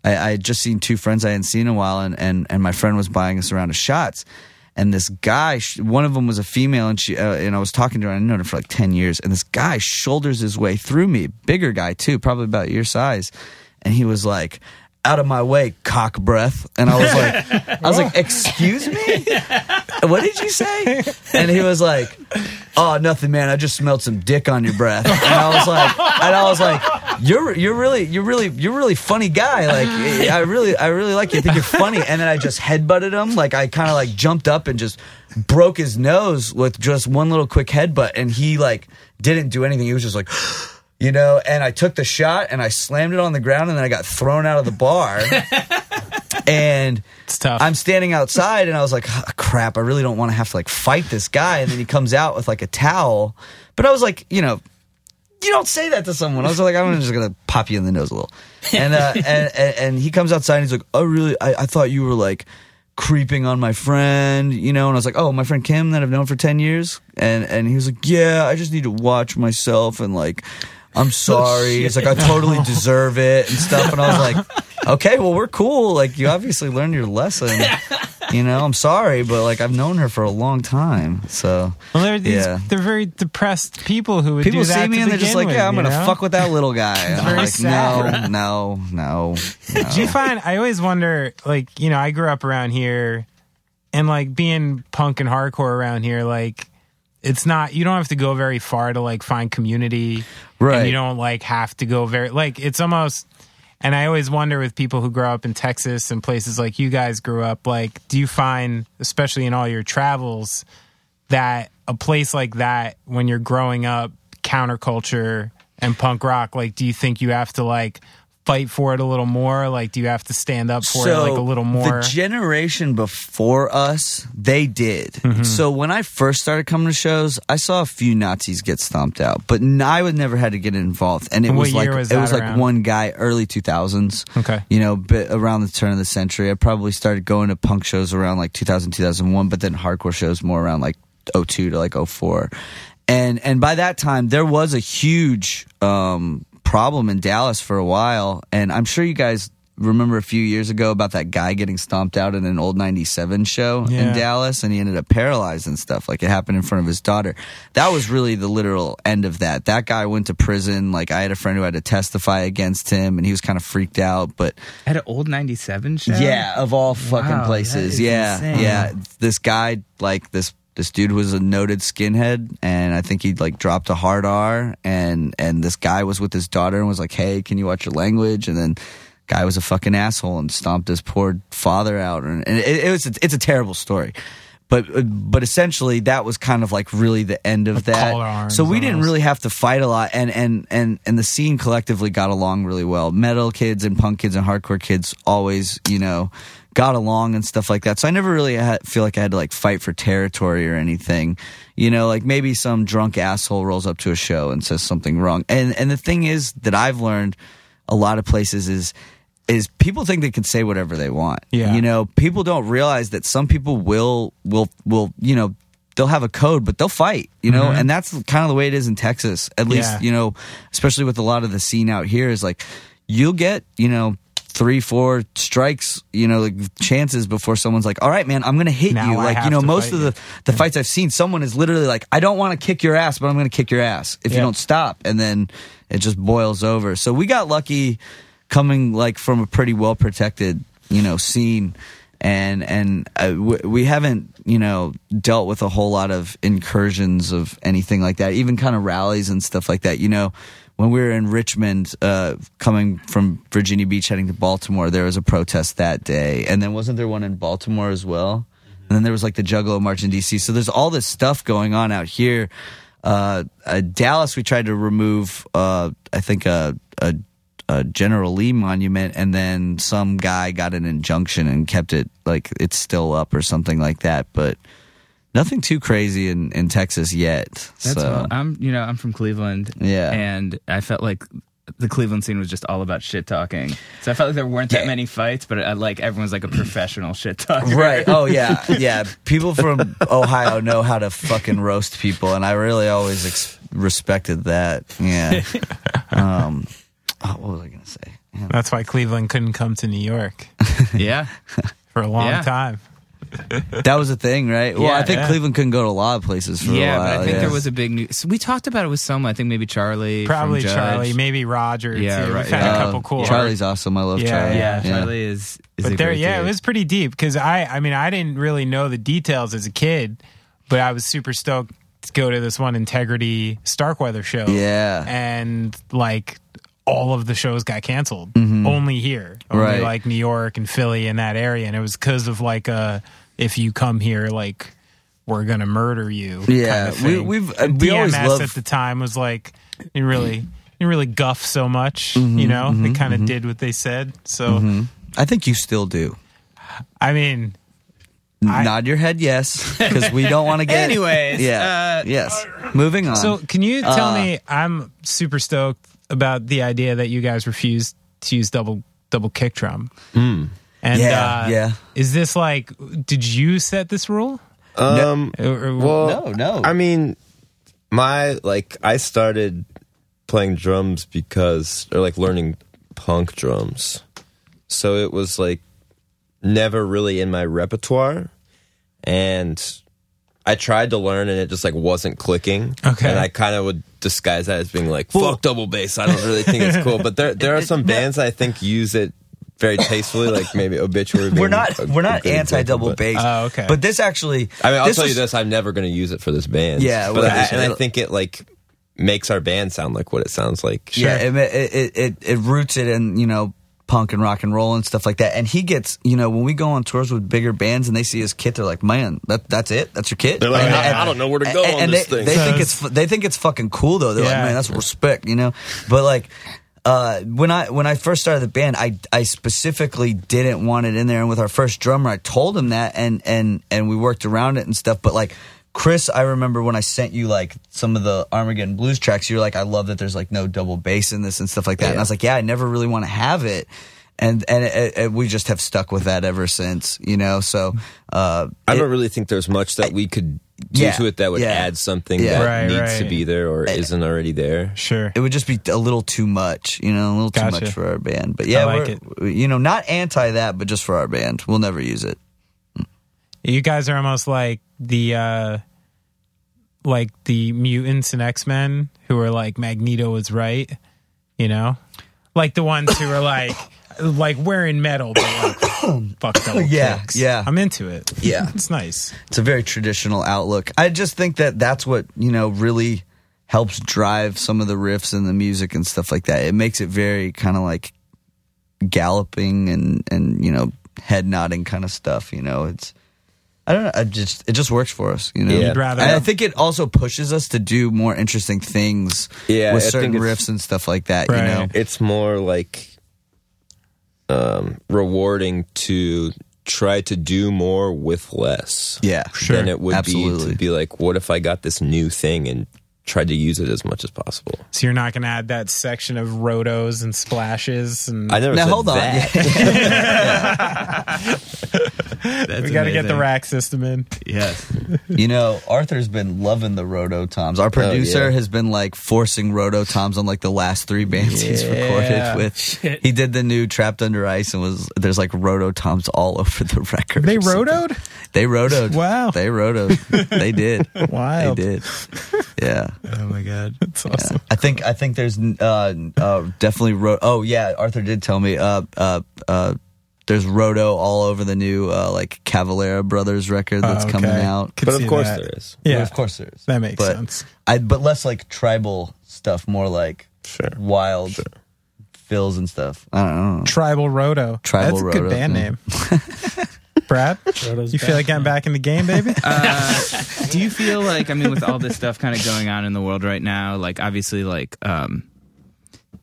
C: I, I had just seen two friends I hadn't seen in a while, and and and my friend was buying us a round of shots. And this guy, one of them was a female, and she uh, and I was talking to her. I'd known her for like ten years, and this guy shoulders his way through me, bigger guy too, probably about your size, and he was like. Out of my way, cock breath, and I was like, I was like, "Excuse me, what did you say?" And he was like, "Oh, nothing, man. I just smelled some dick on your breath." And I was like, and I was like, "You're you're really you're really you're a really funny guy. Like I really I really like you. I think you're funny." And then I just headbutted him. Like I kind of like jumped up and just broke his nose with just one little quick headbutt, and he like didn't do anything. He was just like. You know, and I took the shot and I slammed it on the ground, and then I got thrown out of the bar. and
D: It's tough.
C: I'm standing outside and I was like, "Ah, crap, I really don't want to have to like fight this guy. And then he comes out with like a towel. But I was like, you know, you don't say that to someone. I was like, I'm just gonna pop you in the nose a little. And uh, and, and and he comes outside and he's like, oh really? I, I thought you were like creeping on my friend, you know. And I was like, oh, my friend Kim that I've known for ten years. And and he was like, yeah, I just need to watch myself and like. I'm sorry. He's like, I totally deserve it and stuff. And I was like, okay, well, we're cool. Like, you obviously learned your lesson. You know, I'm sorry, but like, I've known her for a long time. So,
D: well, they're these,
C: yeah.
D: they're very depressed people who would
C: people
D: do that
C: see me and they're just like, yeah, I'm gonna
D: know?
C: fuck with that little guy. I'm
D: very
C: like,
D: sad.
C: no, no, no, no.
D: Do you find I always wonder, like, you know, I grew up around here and like being punk and hardcore around here, like it's not you don't have to go very far to like find community.
C: Right.
D: And you don't like have to go very like it's almost and I always wonder with people who grow up in Texas and places like you guys grew up, like, do you find, especially in all your travels, that a place like that, when you're growing up, counterculture and punk rock, like, do you think you have to like fight for it a little more? Like, do you have to stand up for it like a little more?
C: The generation before us, they did.
D: Mm-hmm.
C: So when I first started coming to shows, I saw a few Nazis get stomped out, but I would never had to get involved. And it
D: And
C: was like
D: was
C: it was like one guy, early two thousands.
D: Okay.
C: you know, bit around the turn of the century. I probably started going to punk shows around like 2000, 2001, but then hardcore shows more around like 02 to like 04. And and by that time there was a huge um problem in Dallas for a while and I'm sure you guys remember a few years ago about that guy getting stomped out in an old 97 show
D: Yeah.
C: in Dallas and he ended up paralyzed and stuff like it happened in front of his daughter. That was really the literal end of that. That guy went to prison like I had a friend who had to testify against him and he was kind of freaked out but
A: At an old 97 show?
C: yeah, of all fucking
A: Wow,
C: places. Yeah,
A: insane.
C: yeah. This guy, like this, this dude was a noted skinhead, and I think he like dropped a hard R, and and this guy was with his daughter and was like, "Hey, can you watch your language?" And then guy was a fucking asshole and stomped his poor father out, and, and it, it was it's a terrible story. But but essentially that was kind of like really the end of
D: Like
C: that.
D: call to arms
C: So we didn't really have to fight a lot, and and and and the scene collectively got along really well. Metal kids and punk kids and hardcore kids always, you know, got along and stuff like that. So I never really had, feel like I had to like fight for territory or anything. You know, like maybe some drunk asshole rolls up to a show and says something wrong. And and the thing is that I've learned a lot of places is is people think they can say whatever they want.
D: Yeah.
C: You know, people don't realize that some people will will will, you know, they'll have a code, but they'll fight, you know, mm-hmm. and that's kind of the way it is in Texas. At least,
D: Yeah.
C: you know, especially with a lot of the scene out here is like you'll get, you know, three, four strikes, you know, like chances before someone's like, all right, man, I'm going to hit
D: Now
C: you.
D: I
C: Like, you know, most of
D: you.
C: the, the fights I've seen, someone is literally like, I don't want to kick your ass, but I'm going to kick your ass if you don't stop. And then it just boils over. So we got lucky coming like from a pretty well protected, you know, scene. And and uh, w- we haven't you know dealt with a whole lot of incursions of anything like that, even kind of rallies and stuff like that. You know, when we were in Richmond, uh, coming from Virginia Beach heading to Baltimore, there was a protest that day, and then wasn't there one in Baltimore as well? And then there was like the Juggalo March in DC. So there's all this stuff going on out here. Uh, uh, Dallas, we tried to remove, uh, I think, a, a, a General Lee monument, and then some guy got an injunction and kept it like it's still up or something like that. But nothing too crazy in, in Texas yet.
A: That's
C: so
A: all- I'm you know I'm from Cleveland.
C: Yeah.
A: and I felt like the Cleveland scene was just all about shit talking. So I felt like there weren't that
C: Yeah.
A: many fights, but I, like everyone's like a professional shit talker.
C: Right. Oh yeah. Yeah. People from Ohio know how to fucking roast people, and I really always ex- respected that. Yeah. Um. Oh, what was I gonna say? Yeah.
D: That's why Cleveland couldn't come to New York
A: yeah.
D: for a long
A: Yeah.
D: time.
C: That was a thing, right? Well,
A: Yeah,
C: I think
D: yeah.
C: Cleveland couldn't go to a lot of places for
A: Yeah,
C: a while.
A: but I think
C: yeah.
A: there was a big new. So we talked about it with Soma. I think maybe Charlie. from
D: Probably
A: Judge.
D: Charlie, maybe Roger.
A: Yeah,
D: too.
A: right,
D: We've had
A: yeah.
D: a couple
C: Oh,
D: cool.
C: Charlie's awesome. I love
D: Yeah,
C: Charlie.
A: Yeah, Charlie is. is a
D: but there,
A: great
D: yeah,
A: dude.
D: it was pretty deep because I, I mean, I didn't really know the details as a kid, but I was super stoked to go to this one Integrity Starkweather show.
C: Yeah.
D: and like all of the shows got canceled. Only here, only
C: Mm-hmm. Right.
D: like New York and Philly in that area, and it was because of like uh if you come here, like we're gonna murder you.
C: Yeah,
D: kind of
C: we-
D: thing.
C: we've- uh,
D: And
C: we always
D: DMS
C: love-
D: at the time was like didn't really didn't really guff so much.
C: Mm-hmm,
D: you know, they kind of did what they said. So
C: I think you still do.
D: I mean. I-
C: Nod your head, yes, because we don't want to get.
A: Anyways,
C: yeah,
A: uh,
C: yes. Moving on.
D: So, can you tell
C: Uh,
D: me? I'm super stoked about the idea that you guys refused to use double double kick drum. And
C: Yeah,
D: uh,
C: yeah.
D: is this like? Did you set this rule?
E: Um,
D: Or- or-
E: well,
C: No, no.
E: I mean, my like I started playing drums because or like learning punk drums. So it was like never really in my repertoire and I tried to learn and it just like wasn't clicking.
D: Okay.
E: And I kind of would disguise that as being like fuck double bass. I don't really think it's cool, but there there are some bands I think use it very tastefully like maybe Obituary
C: we're not
E: a-
C: we're not anti double bass.
D: Oh, okay.
C: But this actually,
E: I mean, I'll
C: this
E: tell you this: I'm never going to use it for this band.
C: Yeah,
E: but
C: well,
E: I, and I think it like makes our band sound like what it sounds like.
C: Yeah, it, it it it roots it in you know punk and rock and roll and stuff like that. And he gets you know when we go on tours with bigger bands and they see his kit, they're like, man, that that's it, that's your kit.
E: They're like,
C: And-
E: I-
C: and-
E: I don't know where to go
C: and,
E: on
C: and
E: this
C: they,
E: thing.
C: They think it's they think it's fucking cool though. They're like, man, that's respect, you know. But like. Uh, when I when I first started the band, I I specifically didn't want it in there, and with our first drummer, I told him that, and and and we worked around it and stuff. But like Chris, I remember when I sent you like some of the Armageddon blues tracks, you're like, I love that there's like no double bass in this and stuff like that. And I was like, yeah, I never really want to have it. And and it, it, we just have stuck with that ever since, you know. So uh,
E: I
C: it-
E: don't really think there's much that we could do
C: Yeah,
E: to it that would
C: yeah.
E: add something
C: Yeah.
E: that
D: Right,
E: needs to be there or isn't already there.
D: sure.
C: it would just be a little too much, you know, a little too much for our band. But yeah,
D: I like
C: we're, you know, not anti that, but just for our band, we'll never use it.
D: You guys are almost like the uh like the mutants and X Men who are like Magneto was right, you know, like the ones who are like like wearing metal, but like fuck double
C: Yeah,
D: kicks.
C: yeah.
D: I'm into it.
C: Yeah.
D: it's nice.
C: It's a very traditional outlook. I just think that that's what you know really helps drive some of the riffs and the music and stuff like that. It makes it very kind of like galloping and and you know head nodding kind of stuff. You know, it's I don't know. I just it just works for us. You know,
E: Yeah.
D: Rather
C: and I think it also pushes us to do more interesting things.
E: Yeah,
C: with
E: I
C: certain riffs and stuff like that. You know,
E: It's more like um, rewarding to try to do more with less
C: yeah,
E: than it would be
C: Absolutely.
E: to be like, what if I got this new thing and tried to use it as much as possible?
D: So you're not going to add that section of rotos and splashes and
E: I never
C: Now
E: said
C: hold on.
E: that.
D: we got to get the rack system in.
A: Yes.
C: You know, Arthur's been loving the roto toms. Our oh, producer
E: yeah.
C: has been like forcing roto toms on like the last three bands he's recorded with.
B: Shit.
C: He did the new Trapped Under Ice and was there's like roto toms all over the record.
D: They
C: or something.
D: rotoed?
C: They rotoed.
D: Wow.
C: They rotoed. they did.
D: Wild.
C: They did. Yeah.
A: Oh my god.
D: That's awesome.
C: I think I think there's uh, uh, definitely ro- oh yeah Arthur did tell me uh, uh, uh, there's roto all over the new uh, like Cavalera Brothers record that's
D: Oh,
C: coming out.
D: Could
E: But of course
D: that.
E: there is.
D: Yeah,
C: Well, of course there is.
D: That makes
C: But
D: sense.
C: I but less like tribal stuff, more like
E: Sure.
C: wild fills and stuff. I don't know.
D: Tribal Roto.
C: Tribal
D: That's a good band
C: yeah.
D: name. Brad,
B: Roto's
D: you feel
B: back.
D: like getting back in the game, baby?
A: Uh, do you feel like I mean, with all this stuff kind of going on in the world right now, like obviously, like um,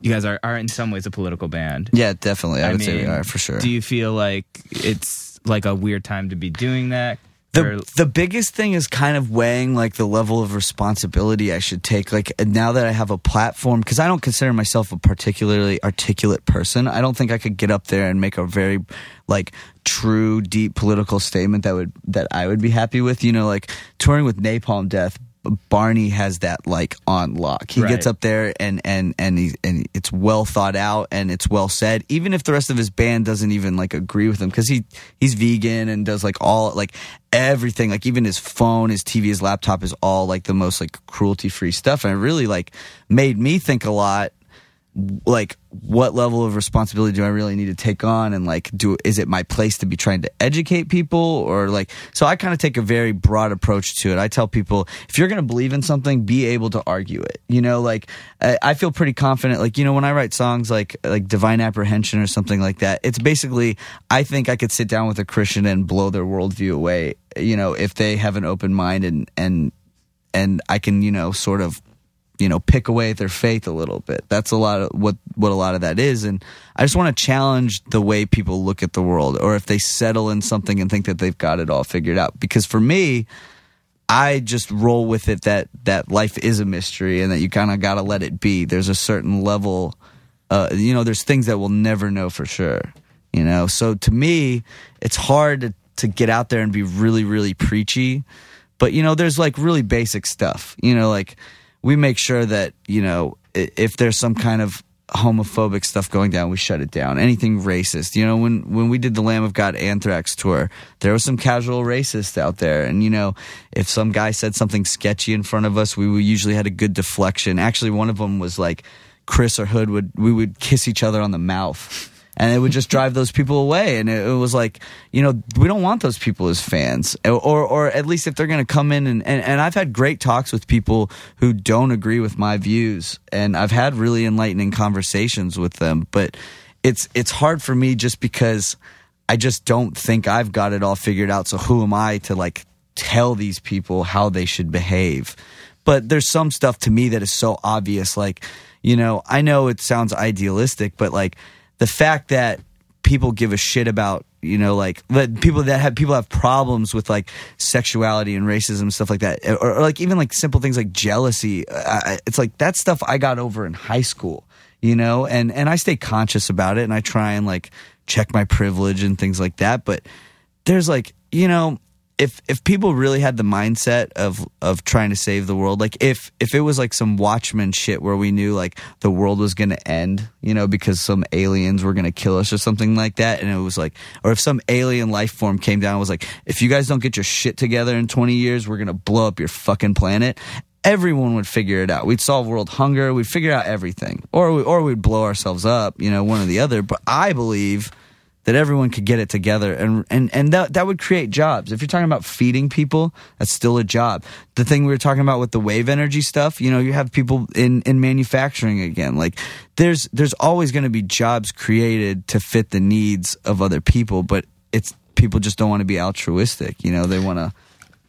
A: you guys are are in some ways a political band.
C: Yeah, definitely. I,
A: I
C: would say we
A: mean,
C: are for sure.
A: Do you feel like it's like a weird time to be doing that?
C: The
A: Or-
C: the biggest thing is kind of weighing like the level of responsibility I should take. Like now that I have a platform, because I don't consider myself a particularly articulate person. I don't think I could get up there and make a very like true, deep political statement that would that I would be happy with. You know, like touring with Napalm Death. Barney has that like on lock. He gets up there and and and he, and it's well thought out and it's well said. Even if the rest of his band doesn't even like agree with him because he he's vegan and does like all like everything like even his phone, his TV, his laptop is all like the most like cruelty free stuff and it really like made me think a lot like what level of responsibility do I really need to take on and like do is it my place to be trying to educate people or like so I kind of take a very broad approach to it. I tell people if you're going to believe in something be able to argue it. You know like I, I feel pretty confident like you know when I write songs like like Divine Apprehension or something like that it's basically I think I could sit down with a Christian and blow their worldview away you know if they have an open mind and and and I can you know sort of you know pick away at their faith a little bit. That's a lot of what what a lot of that is. And i just want to challenge the way people look at the world or if they settle in something and think that they've got it all figured out. Because for me i just roll with it that that life is a mystery and that you kind of got to let it be. There's a certain level uh, you know there's things that we'll never know for sure you know? So to me it's hard to, to get out there and be really really preachy. But you know there's like really basic stuff. You know like we make sure that you know if there's some kind of homophobic stuff going down we shut it down. Anything racist. You know when when we did the lamb of god anthrax tour there was some casual racists out there. And you know if some guy said something sketchy in front of us we usually had a good deflection. Actually one of them was like chris or hood would we would kiss each other on the mouth and it would just drive those people away. And it, it was like, you know, we don't want those people as fans, or or at least if they're going to come in and, and and I've had great talks with people who don't agree with my views, and I've had really enlightening conversations with them. But it's it's hard for me just because I just don't think I've got it all figured out. So who am I to like tell these people how they should behave? But there's some stuff to me that is so obvious. Like, you know, I know it sounds idealistic, but like the fact that people give a shit about you know like people that have people have problems with like sexuality and racism stuff like that or, or like even like simple things like jealousy I- it's like that stuff i got over in high school you know and and i stay conscious about it and i try and like check my privilege and things like that but there's like you know if if people really had the mindset of of trying to save the world like if if it was like some Watchmen shit where we knew like the world was to end you know because some aliens were to kill us or something like that and it was like or if some alien life form came down and was like if you guys don't get your shit together in 20 years we're to blow up your fucking planet everyone would figure it out. We'd solve world hunger we'd figure out everything. Or we, or we'd blow ourselves up you know one or the other. But i believe that everyone could get it together and and and that that would create jobs. If you're talking about feeding people, that's still a job. The thing we were talking about with the wave energy stuff, you know, you have people in in manufacturing again. Like there's there's always going to be jobs created to fit the needs of other people, but it's people just don't want to be altruistic, you know, they want to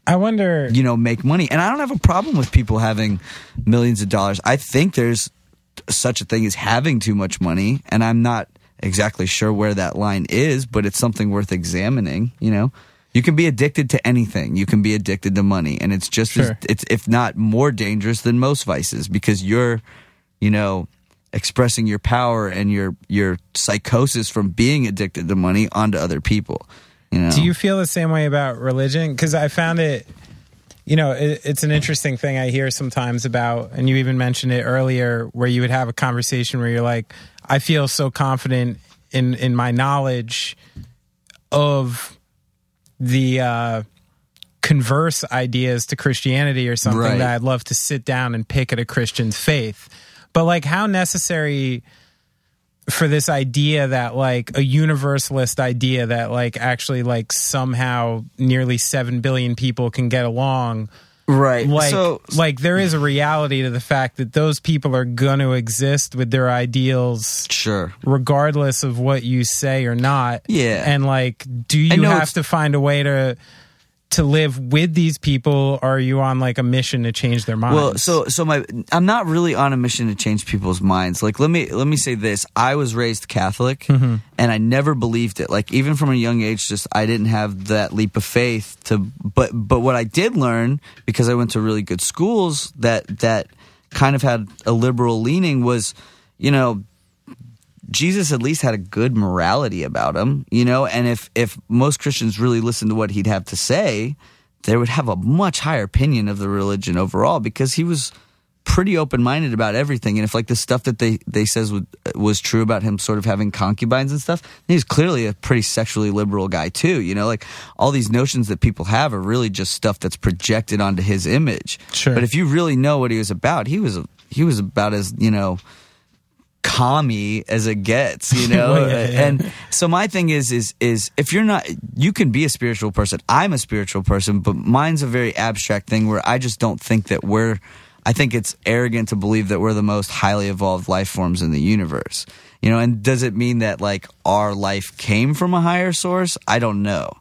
D: I wonder.
C: you know make money and i don't have a problem with people having millions of dollars i think there's such a thing as having too much money and i'm not exactly sure where that line is but it's something worth examining you know? You can be addicted to anything. You can be addicted to money and it's just as, it's if not more dangerous than most vices because you're you know expressing your power and your your psychosis from being addicted to money onto other people you know?
D: Do you feel the same way about religion? Because I found it, you know, it, it's an interesting thing I hear sometimes about, and you even mentioned it earlier, where you would have a conversation where you're like, I feel so confident in in my knowledge of the uh, converse ideas to Christianity or something
C: Right.
D: that I'd love to sit down and pick at a Christian's faith. But like, how necessary for this idea that like a universalist idea that like actually like somehow nearly 7 billion people can get along
C: right.
D: Like
C: so
D: like there is a reality to the fact that those people are going to exist with their ideals
C: sure.
D: regardless of what you say or not.
C: Yeah.
D: and like do you have to find a way to to live with these people or are you on like a mission to change their minds
C: Well, so so my I'm not really on a mission to change people's minds. Like let me let me say this: I was raised Catholic, mm-hmm. and I never believed it. Like even from a young age, just I didn't have that leap of faith to. But but what I did learn because I went to really good schools that that kind of had a liberal leaning was, you know, Jesus at least had a good morality about him, you know, and if if most Christians really listened to what he'd have to say, they would have a much higher opinion of the religion overall because he was pretty open-minded about everything. And if like the stuff that they they says was, was true about him sort of having concubines and stuff he's clearly a pretty sexually liberal guy too you know? Like all these notions that people have are really just stuff that's projected onto his image.
D: Sure.
C: but if you really know what he was about he was he was about as you know commie as it gets, you know.
D: Well, yeah, yeah.
C: And so my thing is, is, is if you're not, you can be a spiritual person. I'm a spiritual person, but mine's a very abstract thing where I just don't think that we're. I think it's arrogant to believe that we're the most highly evolved life forms in the universe. You know, and does it mean that like our life came from a higher source? I don't know.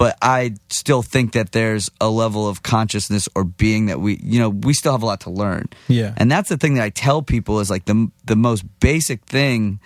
C: But I still think that there's a level of consciousness or being that we, you know, we still have a lot to learn.
D: Yeah.
C: And that's the thing that I tell people is like the the most basic thing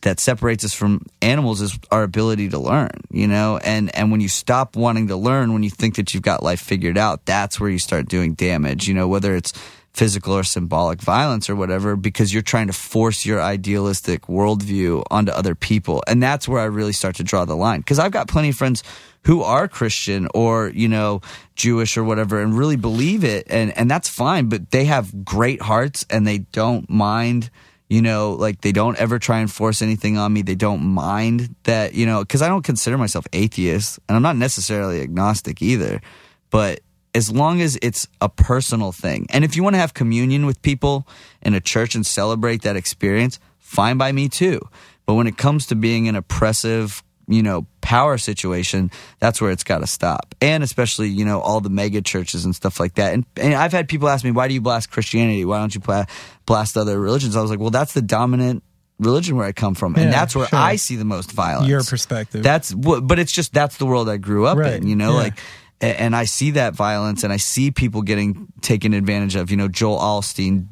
C: that separates us from animals is our ability to learn, you know? And and when you stop wanting to learn, when you think that you've got life figured out, that's where you start doing damage, you know, whether it's physical or symbolic violence or whatever, because you're trying to force your idealistic worldview onto other people. And that's where I really start to draw the line. Because I've got plenty of friends who are Christian or, you know, Jewish or whatever and really believe it. And, and that's fine, but they have great hearts and they don't mind, you know, like they don't ever try and force anything on me. They don't mind that, you know, because I don't consider myself atheist and I'm not necessarily agnostic either. But as long as it's a personal thing, and if you want to have communion with people in a church and celebrate that experience, fine by me too. But when it comes to being an oppressive, you know, power situation, that's where it's got to stop. And especially, you know, all the mega churches and stuff like that. And, and I've had people ask me, why do you blast Christianity? Why don't you pla- blast other religions? I was like, well, that's the dominant religion where I come from. And
D: Yeah,
C: that's where
D: sure.
C: I see the most violence.
D: Your perspective.
C: That's what, but it's just, that's the world I grew up
D: Right,
C: in, you know,
D: yeah.
C: like, and I see that violence and I see people getting taken advantage of, you know, Joel Osteen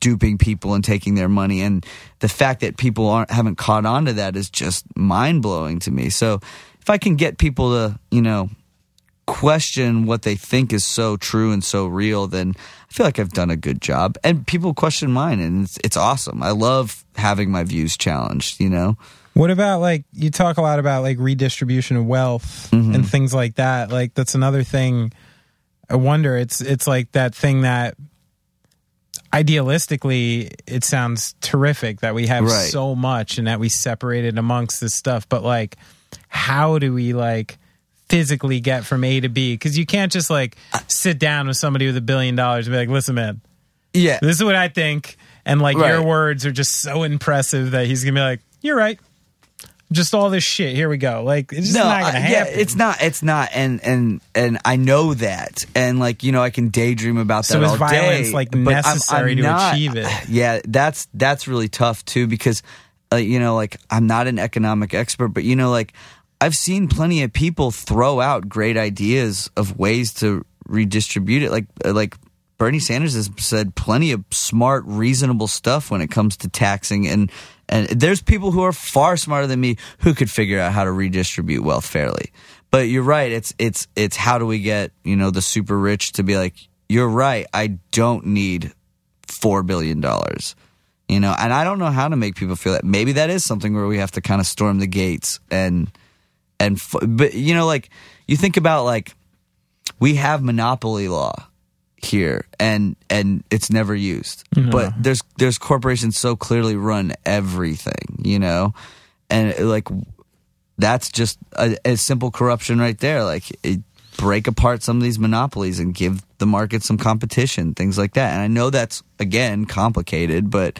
C: duping people and taking their money. And the fact that people aren't, haven't caught on to that is just mind blowing to me. So if I can get people to, you know, question what they think is so true and so real, then I feel like I've done a good job. And people question mine and it's, it's awesome. I love having my views challenged, you know?
D: What about like you talk a lot about like redistribution of wealth mm-hmm. and things like that? Like that's another thing. I wonder. It's it's like that thing that idealistically it sounds terrific that we have
C: Right.
D: so much and that we separated amongst this stuff. But like, how do we like physically get from A to B? Because you can't just like sit down with somebody with a billion dollars and be like, "Listen, man,
C: Yeah.
D: this is what I think," and like your words are just so impressive that he's gonna be like, "You're right." Just all this shit. Here we go. Like it's just not gonna
C: yeah,
D: happen.
C: it's not. It's not. And and and I know that. And like you know, I can daydream about that
D: So is
C: all
D: violence,
C: day,
D: like,
C: but I'm-
D: necessary
C: I'm
D: to
C: not-
D: achieve it?
C: Yeah, that's that's really tough too because, uh, you know, like I'm not an economic expert, but you know, like I've seen plenty of people throw out great ideas of ways to redistribute it. Like uh, like Bernie Sanders has said plenty of smart, reasonable stuff when it comes to taxing and. And there's people who are far smarter than me who could figure out how to redistribute wealth fairly. But you're right. It's it's it's how do we get you know the super rich to be like you're right. I don't need four billion dollars. You know, and I don't know how to make people feel that. Maybe that is something where we have to kind of storm the gates and and but you know, like you think about like we have monopoly law here and and it's never used. But there's there's corporations so clearly run everything you know? And like that's just a, a simple corruption right there. Like it, break apart some of these monopolies and give the market some competition things like that. And i know that's again complicated but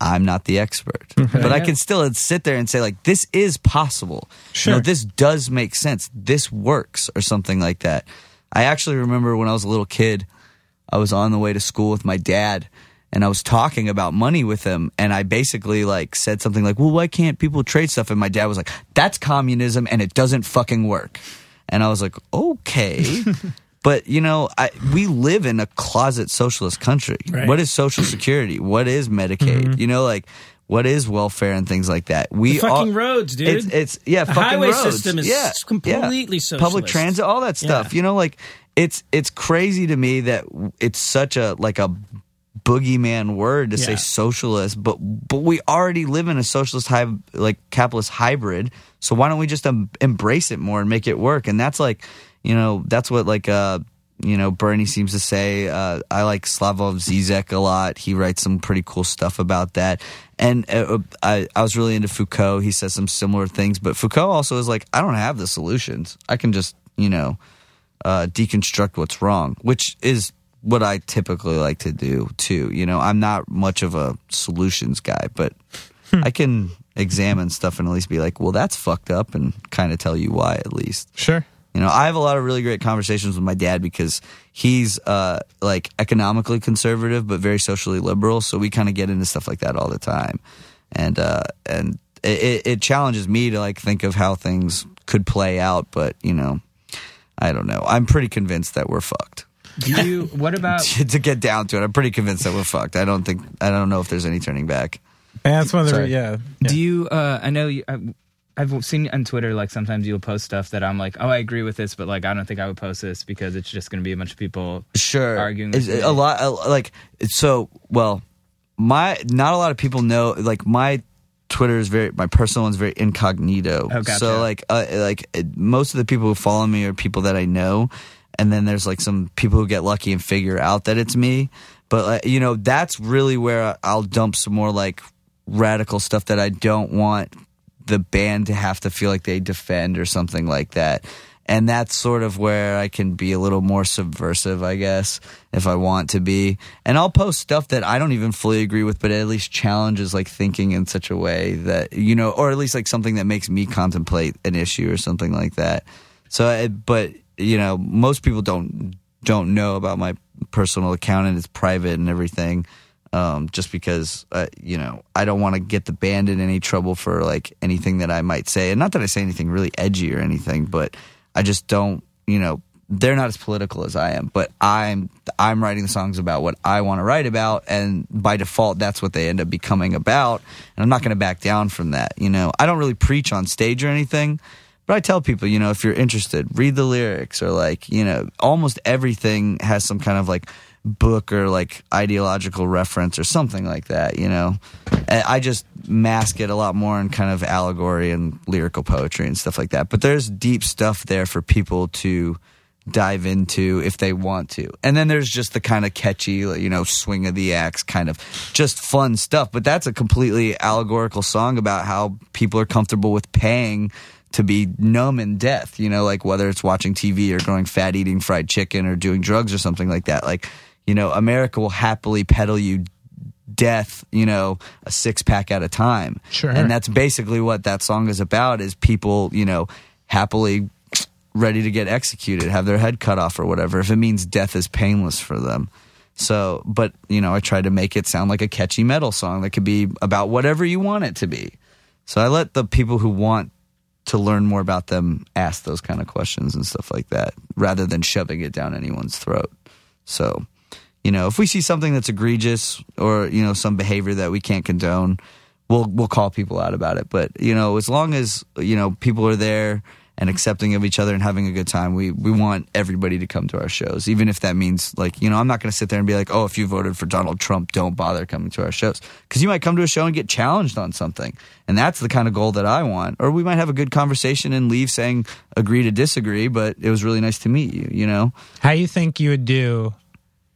C: i'm not the expert. But i can still sit there and say like this is possible. You know
D: Sure.
C: this does make sense. This works or something like that i actually remember when i was a little kid i was on the way to school with my dad and I was talking about money with him, and I basically like said something like, "Well, why can't people trade stuff?" And my dad was like, "That's communism, and it doesn't fucking work." and I was like, okay. But you know, I, we live in a closet socialist country.
B: Right.
C: What is Social Security? What is Medicaid? Mm-hmm. You know, like what is welfare and things like that. We
B: The fucking
C: all-
B: roads, dude.
C: It's, it's yeah,
B: The
C: fucking
B: highway
C: roads.
B: system is
C: yeah,
B: completely
C: yeah. Public transit, all that stuff.
B: Yeah.
C: You know, like it's it's crazy to me that it's such a like a boogeyman word to say socialist, but but we already live in a socialist hy- like capitalist hybrid. So why don't we just um, embrace it more and make it work? And that's like, you know, that's what like uh you know Bernie seems to say. Uh, I like Slavoj Zizek a lot. He writes some pretty cool stuff about that. And uh, I I was really into Foucault. He says some similar things, but Foucault also is like, I don't have the solutions. I can just you know uh, deconstruct what's wrong, which is what I typically like to do too. You know, I'm not much of a solutions guy, but I can examine stuff and at least be like, well, that's fucked up, and kind of tell you why at least.
D: Sure.
C: You know, I have a lot of really great conversations with my dad because he's uh, like economically conservative but very socially liberal. So we kind of get into stuff like that all the time, and uh, and it, it challenges me to like think of how things could play out. But you know, I don't know. I'm pretty convinced that we're fucked.
A: Do you? What about?
C: to get down to it, I'm pretty convinced that we're fucked. I don't think I don't know if there's any turning back.
D: And that's one of the
C: Sorry.
D: yeah.
A: Do you? Uh, I know you. I've seen on Twitter like sometimes you'll post stuff that I'm like, oh, I agree with this, but like I don't think I would post this because it's just going to be a bunch of people.
C: sure
A: arguing
C: a lot uh, like so well my not a lot of people know like my twitter is very my personal one's very incognito
A: Oh, gotcha.
C: so like uh, like uh, most of the people who follow me are people that i know and then there's like some people who get lucky and figure out that it's me but like, you know that's really where i'll dump some more like radical stuff that i don't want the band to have to feel like they defend or something like that. And that's sort of where I can be a little more subversive, I guess, if I want to be. And I'll post stuff that I don't even fully agree with, but at least challenges like thinking in such a way that, you know, or at least like something that makes me contemplate an issue or something like that. So, but, you know, most people don't, don't know about my personal account and it's private and everything um, just because uh, you know I don't want to get the band in any trouble for like anything that I might say, and not that I say anything really edgy or anything, but I just don't, you know, they're not as political as I am, but I'm I'm writing the songs about what I want to write about, and by default, that's what they end up becoming about, and I'm not going to back down from that. You know, I don't really preach on stage or anything. But I tell people, you know, if you're interested, read the lyrics or like, you know, almost everything has some kind of like book or like ideological reference or something like that, you know. And I just mask it a lot more in kind of allegory and lyrical poetry and stuff like that. But there's deep stuff there for people to dive into if they want to. And then there's just the kind of catchy, you know, swing of the axe kind of just fun stuff. But that's a completely allegorical song about how people are comfortable with paying to be numb in death, you know, like whether it's watching TV or going fat eating fried chicken or doing drugs or something like that. Like, you know, America will happily peddle you death, you know, a six pack at a time.
D: Sure.
C: And that's basically what that song is about is people, you know, happily ready to get executed, have their head cut off or whatever, if it means death is painless for them. So, but, you know, I try to make it sound like a catchy metal song that could be about whatever you want it to be. So I let the people who want to learn more about them ask those kind of questions and stuff like that rather than shoving it down anyone's throat. So, you know, if we see something that's egregious or, you know, some behavior that we can't condone, we'll we'll call people out about it. But, you know, as long as, you know, people are there and accepting of each other and having a good time, we we want everybody to come to our shows, even if that means like, you know, I'm not going to sit there and be like, "Oh, if you voted for Donald Trump, don't bother coming to our shows." Cuz you might come to a show and get challenged on something. And that's the kind of goal that I want. Or we might have a good conversation and leave saying agree to disagree, but it was really nice to meet you, you know?
D: How you think you would do,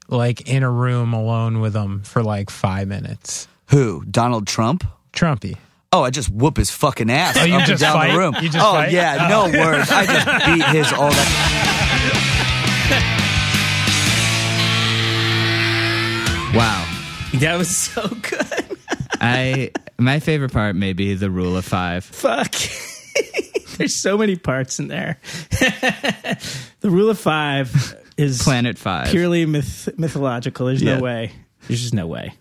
D: like in a room alone with him for like five minutes?
C: Who? Donald Trump?
D: Trumpy.
C: Oh, I just whoop his fucking ass
D: Oh, you
C: up and down
D: fight?
C: the room.
D: You just
C: oh
D: fight?
C: yeah, oh. no words. I just beat his all that.
A: Wow.
B: That was so good.
A: I my favorite part may be the rule of five.
B: Fuck. There's so many parts in there. the rule of five is
A: Planet Five.
B: purely myth- mythological. There's
A: Yeah.
B: no way. There's just no way.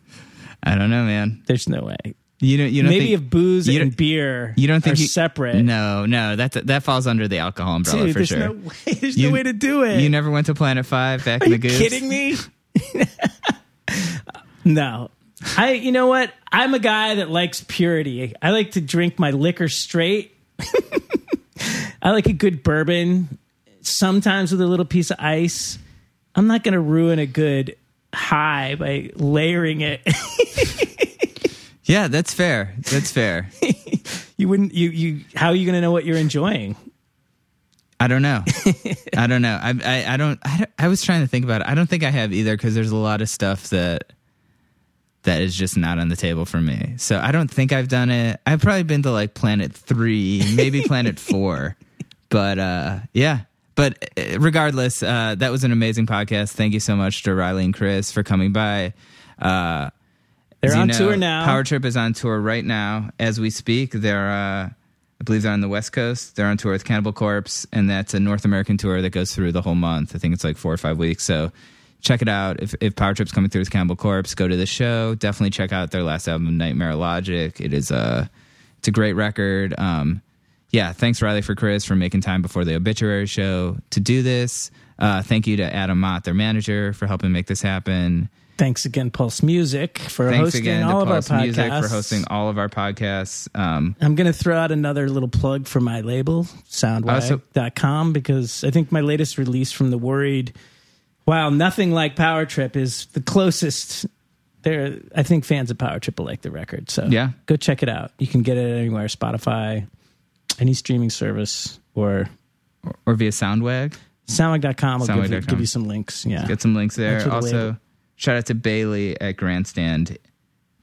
A: I don't know, man.
B: There's no way.
A: You don't. You don't
B: Maybe
A: think,
B: if booze
A: you
B: and
A: don't-
B: beer
A: you don't think
B: are
A: you,
B: separate.
A: No, no. That that falls under the alcohol umbrella
B: Dude,
A: for
B: there's
A: sure.
B: no way. There's
A: You-
B: no way to do it.
A: You never went to Planet Five back
B: Are
A: in the
B: you
A: goose.
B: kidding me? no. I you know what? I'm a guy that likes purity. I like to drink my liquor straight. I like a good bourbon, sometimes with a little piece of ice. I'm not going to ruin a good high by layering it.
A: Yeah, that's fair. That's fair.
B: you wouldn't you you how are you going to know what you're enjoying?
A: I don't know. I don't know. I, I I don't. I I was trying to think about it. I don't think I have either because there's a lot of stuff that that is just not on the table for me. So I don't think I've done it. I've probably been to like Planet Three, maybe Planet Four, but uh, yeah. But uh, regardless, uh, that was an amazing podcast. Thank you so much to Riley and Chris for coming by. Uh,
B: They're on
A: know,
B: tour now.
A: Power Trip is on tour right now as we speak. They're, uh, I believe, they're on the West Coast. They're on tour with Cannibal Corpse, and that's a North American tour that goes through the whole month. I think it's like four or five weeks. So check it out. If, if Power Trip's coming through with Cannibal Corpse, go to the show. Definitely check out their last album, Nightmare Logic. It is a, it's a great record. Um, yeah, thanks Riley for Chris for making time before the obituary show to do this. Uh, thank you to Adam Mott, their manager, for helping make this happen.
B: Thanks again, Pulse Music, for
A: Thanks
B: hosting all of our podcasts.
A: Music for hosting all of our podcasts. Um,
B: I'm going to throw out another little plug for my label, soundwag.com, because I think my latest release from The Worried, while nothing like Power Trip, is the closest. There, I think fans of Power Trip will like the record. So
A: Yeah.
B: go check it out. You can get it anywhere Spotify, any streaming service, or
A: or via Soundwag.
B: soundwag.com will give, you- give you some links. Yeah.
A: Get some links there.
B: To the
A: Also, shout out to Bailey at Grandstand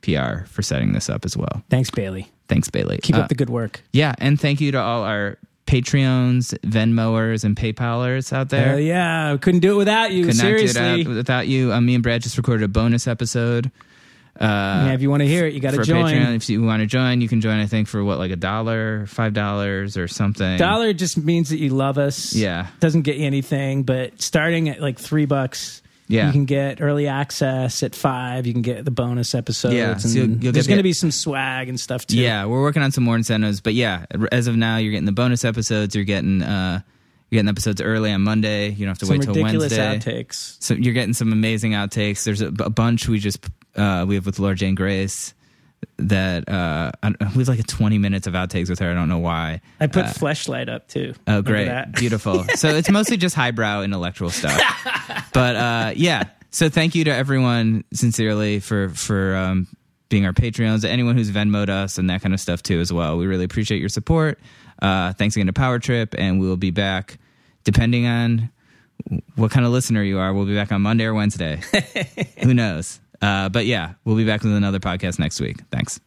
A: PR for setting this up as well.
B: Thanks, Bailey.
A: Thanks, Bailey.
B: Keep
A: Uh,
B: up the good work.
A: yeah, and thank you to all our Patreons, Venmoers, and PayPalers out there.
B: Hell yeah. Couldn't do it without you.
A: Could
B: Seriously.
A: it without you. Um, me and Brad just recorded a bonus episode. Uh,
B: yeah, if you want to hear it, you got to join.
A: Patreon, if you want to join, you can join. I think for what, like a dollar, five dollars, or something.
B: Dollar just means that you love us.
A: Yeah.
B: Doesn't get you anything, but starting at like three bucks,
A: Yeah.
B: you can get early access. At five, you can get the bonus episodes.
A: Yeah, so you'll- you'll
B: there's going to be some swag and stuff too.
A: Yeah, we're working on some more incentives, but yeah, as of now, you're getting the bonus episodes. You're getting uh, you're getting episodes early on Monday. You don't have to
B: Some
A: wait till
B: ridiculous
A: Wednesday.
B: outtakes.
A: So you're getting some amazing outtakes. There's a, a bunch we just uh, we have with Laura Jane Grace that uh, we have like a 20 minutes of outtakes with her. I don't know why.
B: I put
A: Uh,
B: fleshlight up too.
A: Oh, great. Beautiful. So it's mostly just highbrow intellectual stuff. but uh, yeah. So thank you to everyone sincerely for for um, being our Patreons, anyone who's Venmoed us and that kind of stuff too as well. We really appreciate your support. Uh, thanks again to Power Trip, and we will be back depending on what kind of listener you are. We'll be back on Monday or Wednesday. Who knows? Uh, but yeah, we'll be back with another podcast next week. Thanks.